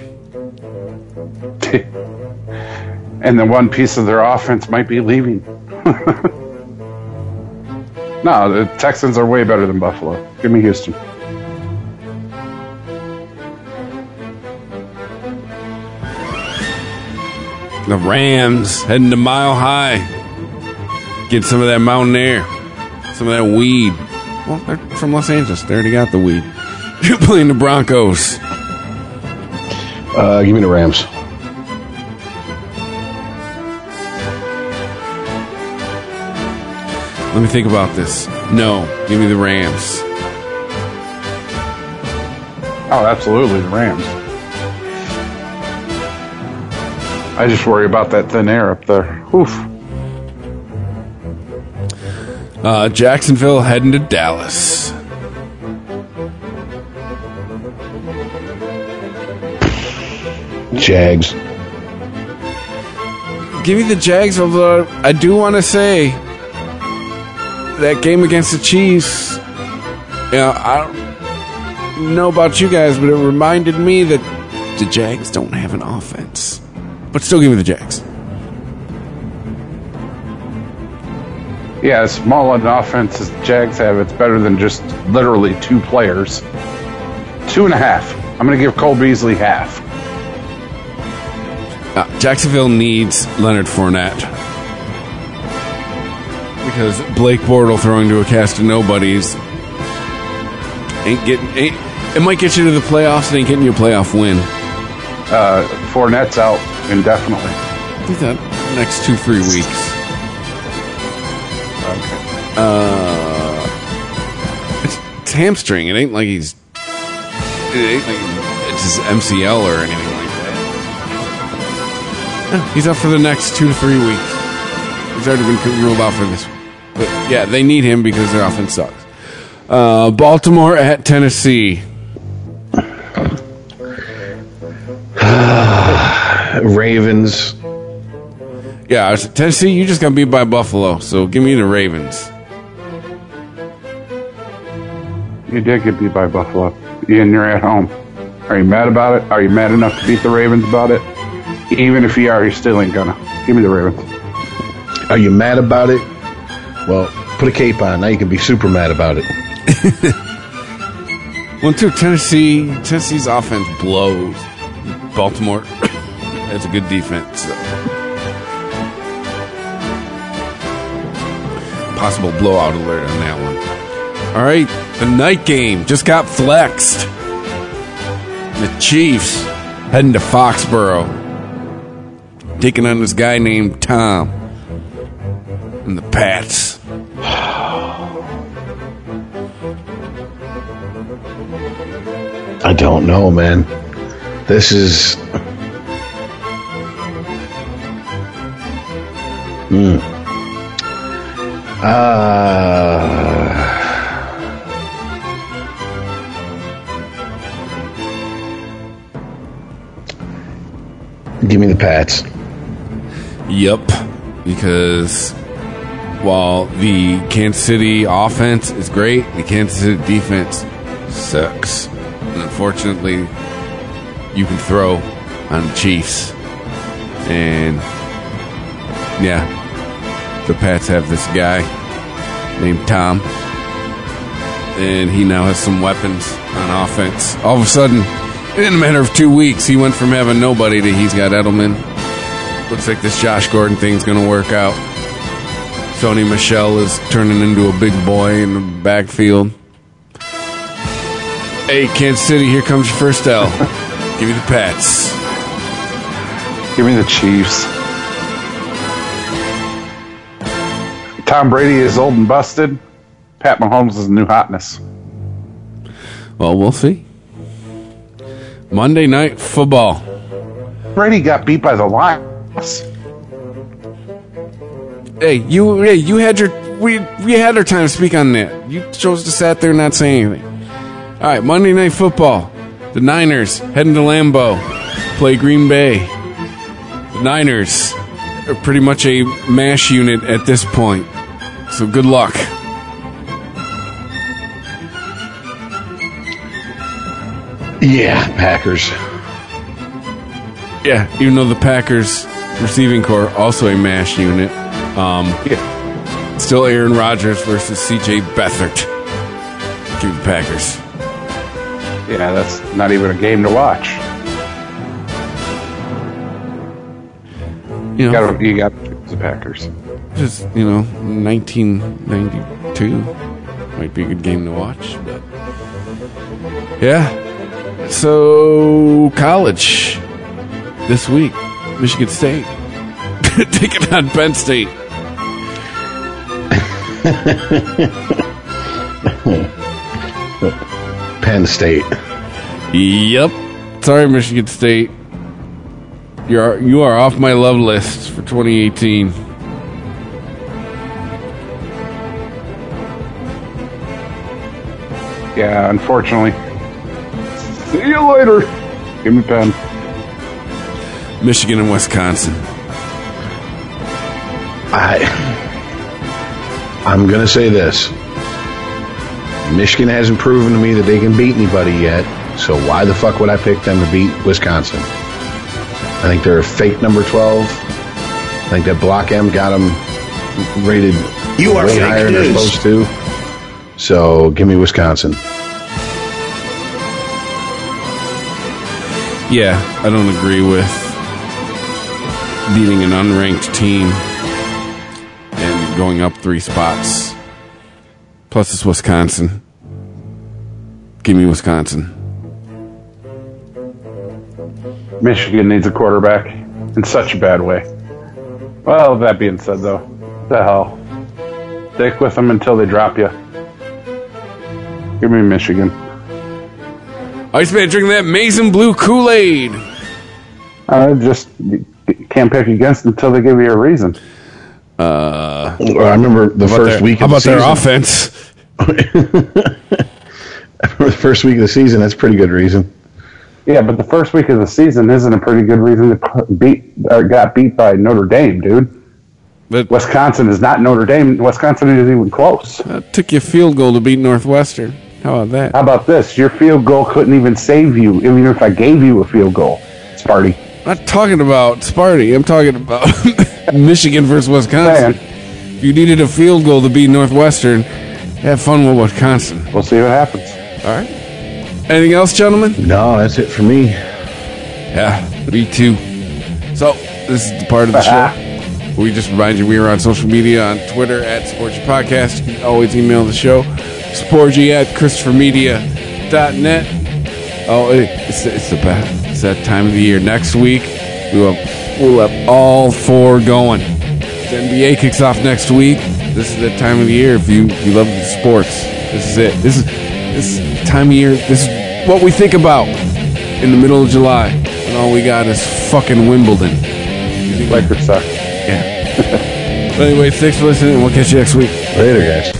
and the one piece of their offense might be leaving. no, the Texans are way better than Buffalo. Give me Houston. The Rams heading to Mile High. Get some of that mountain air, some of that weed. Well, they're from Los Angeles. They already got the weed. You're playing the Broncos. Uh, give me the Rams. Let me think about this. No, give me the Rams. Oh, absolutely, the Rams. I just worry about that thin air up there. Oof. Uh, Jacksonville heading to Dallas. Jags. Give me the Jags, although I do want to say that game against the Chiefs. You know, I don't know about you guys, but it reminded me that the Jags don't have an offense. But still, give me the Jags. Yeah, as small an offense as the Jags have, it's better than just literally two players. Two and a half. I'm going to give Cole Beasley half. Uh, Jacksonville needs Leonard Fournette because Blake Bortle throwing to a cast of nobodies ain't getting. Ain't, it might get you to the playoffs. It ain't getting you a playoff win. Uh, Fournette's out indefinitely. I think that next two three weeks. Okay. Uh, it's, it's hamstring. It ain't like he's. It ain't like it's his MCL or anything like that. Yeah, he's up for the next two to three weeks. He's already been ruled out for this. But yeah, they need him because their offense sucks. Uh, Baltimore at Tennessee. Ravens. Yeah, I was- Tennessee, you just got beat by Buffalo, so give me the Ravens. You did get beat by Buffalo, and you're at home. Are you mad about it? Are you mad enough to beat the Ravens about it? Even if you are, you still ain't gonna. Give me the Ravens. Are you mad about it? Well, put a cape on. Now you can be super mad about it. One, two, Tennessee. Tennessee's offense blows. Baltimore has a good defense. Possible blowout alert on that one. All right, the night game just got flexed. The Chiefs heading to Foxborough, taking on this guy named Tom and the Pats. I don't know, man. This is. Hmm. Uh, give me the Pats. Yep, because while the Kansas City offense is great, the Kansas City defense sucks. And unfortunately, you can throw on the Chiefs. And yeah, the Pats have this guy named Tom. And he now has some weapons on offense. All of a sudden, in a matter of two weeks, he went from having nobody to he's got Edelman, looks like this Josh Gordon thing's going to work out. Sony Michel is turning into a big boy in the backfield. Hey, Kansas City, here comes your first L. Give me the Pats. Give me the Chiefs. Tom Brady is old and busted. Pat Mahomes is new hotness. Well, we'll see. Monday night football. Brady got beat by the Lions. Hey, you, hey, you had your, we, we had our time to speak on that. You chose to sat there and not say anything. All right, Monday night football. The Niners heading to Lambeau, play Green Bay. The Niners are pretty much a mash unit at this point. So good luck. Yeah, Packers. Yeah, even though the Packers receiving corps also a mash unit. Um, Yeah. still Aaron Rodgers versus CJ Beathard. Give the Packers. Yeah, that's not even a game to watch. You You know, got you got the Packers. Just you know, 1992 might be a good game to watch, but yeah. So college this week, Michigan State taking on Penn State. Penn State. Yep. Sorry, Michigan State. You're you are off my love list for 2018. Yeah, unfortunately. See you later. Give me Penn. Michigan and Wisconsin. I I'm gonna say this. Michigan hasn't proven to me that they can beat anybody yet. So why the fuck would I pick them to beat Wisconsin? I think they're a fake number twelve. I think that Block M got them rated You are way fake higher than they're news. supposed to. So give me Wisconsin. yeah, I don't agree with beating an unranked team and going up three spots. Plus, it's Wisconsin. Give me Wisconsin. Michigan needs a quarterback in such a bad way. Well, that being said, though, what the hell? Stick with them until they drop you. Give me Michigan. Iceman drinking that Maize and Blue Kool Aid. I just can't pick against them until they give you a reason. Well, I remember the first Their- week. how about the their offense? the first week of the season. That's a pretty good reason. Yeah, but the first week of the season isn't a pretty good reason to beat or got beat by Notre Dame, dude. But Wisconsin is not Notre Dame. Wisconsin isn't even close. uh, took you a field goal to beat Northwestern. How about that? How about this? Your field goal couldn't even save you, even if I gave you a field goal, Sparty. I'm not talking about Sparty. I'm talking about Michigan versus Wisconsin. Man, If you needed a field goal to beat Northwestern, have fun with Wisconsin. we'll see what happens. All right. Anything else, gentlemen? No, that's it for me. Yeah, me too. So, this is the part of the show. We just remind you we are on social media on Twitter at Sportsy Podcast. You can always email the show. Sporgy at ChristopherMedia.net. Oh, it's, it's the best. It's that time of the year. Next week, we will we'll have all four going. The NBA kicks off next week. This is the time of the year if you, you love sports. This is it. This is this time of year. This is what we think about in the middle of July and all we got is fucking Wimbledon. Lakers suck. Yeah. but anyway, thanks for listening, and we'll catch you next week. Later, guys.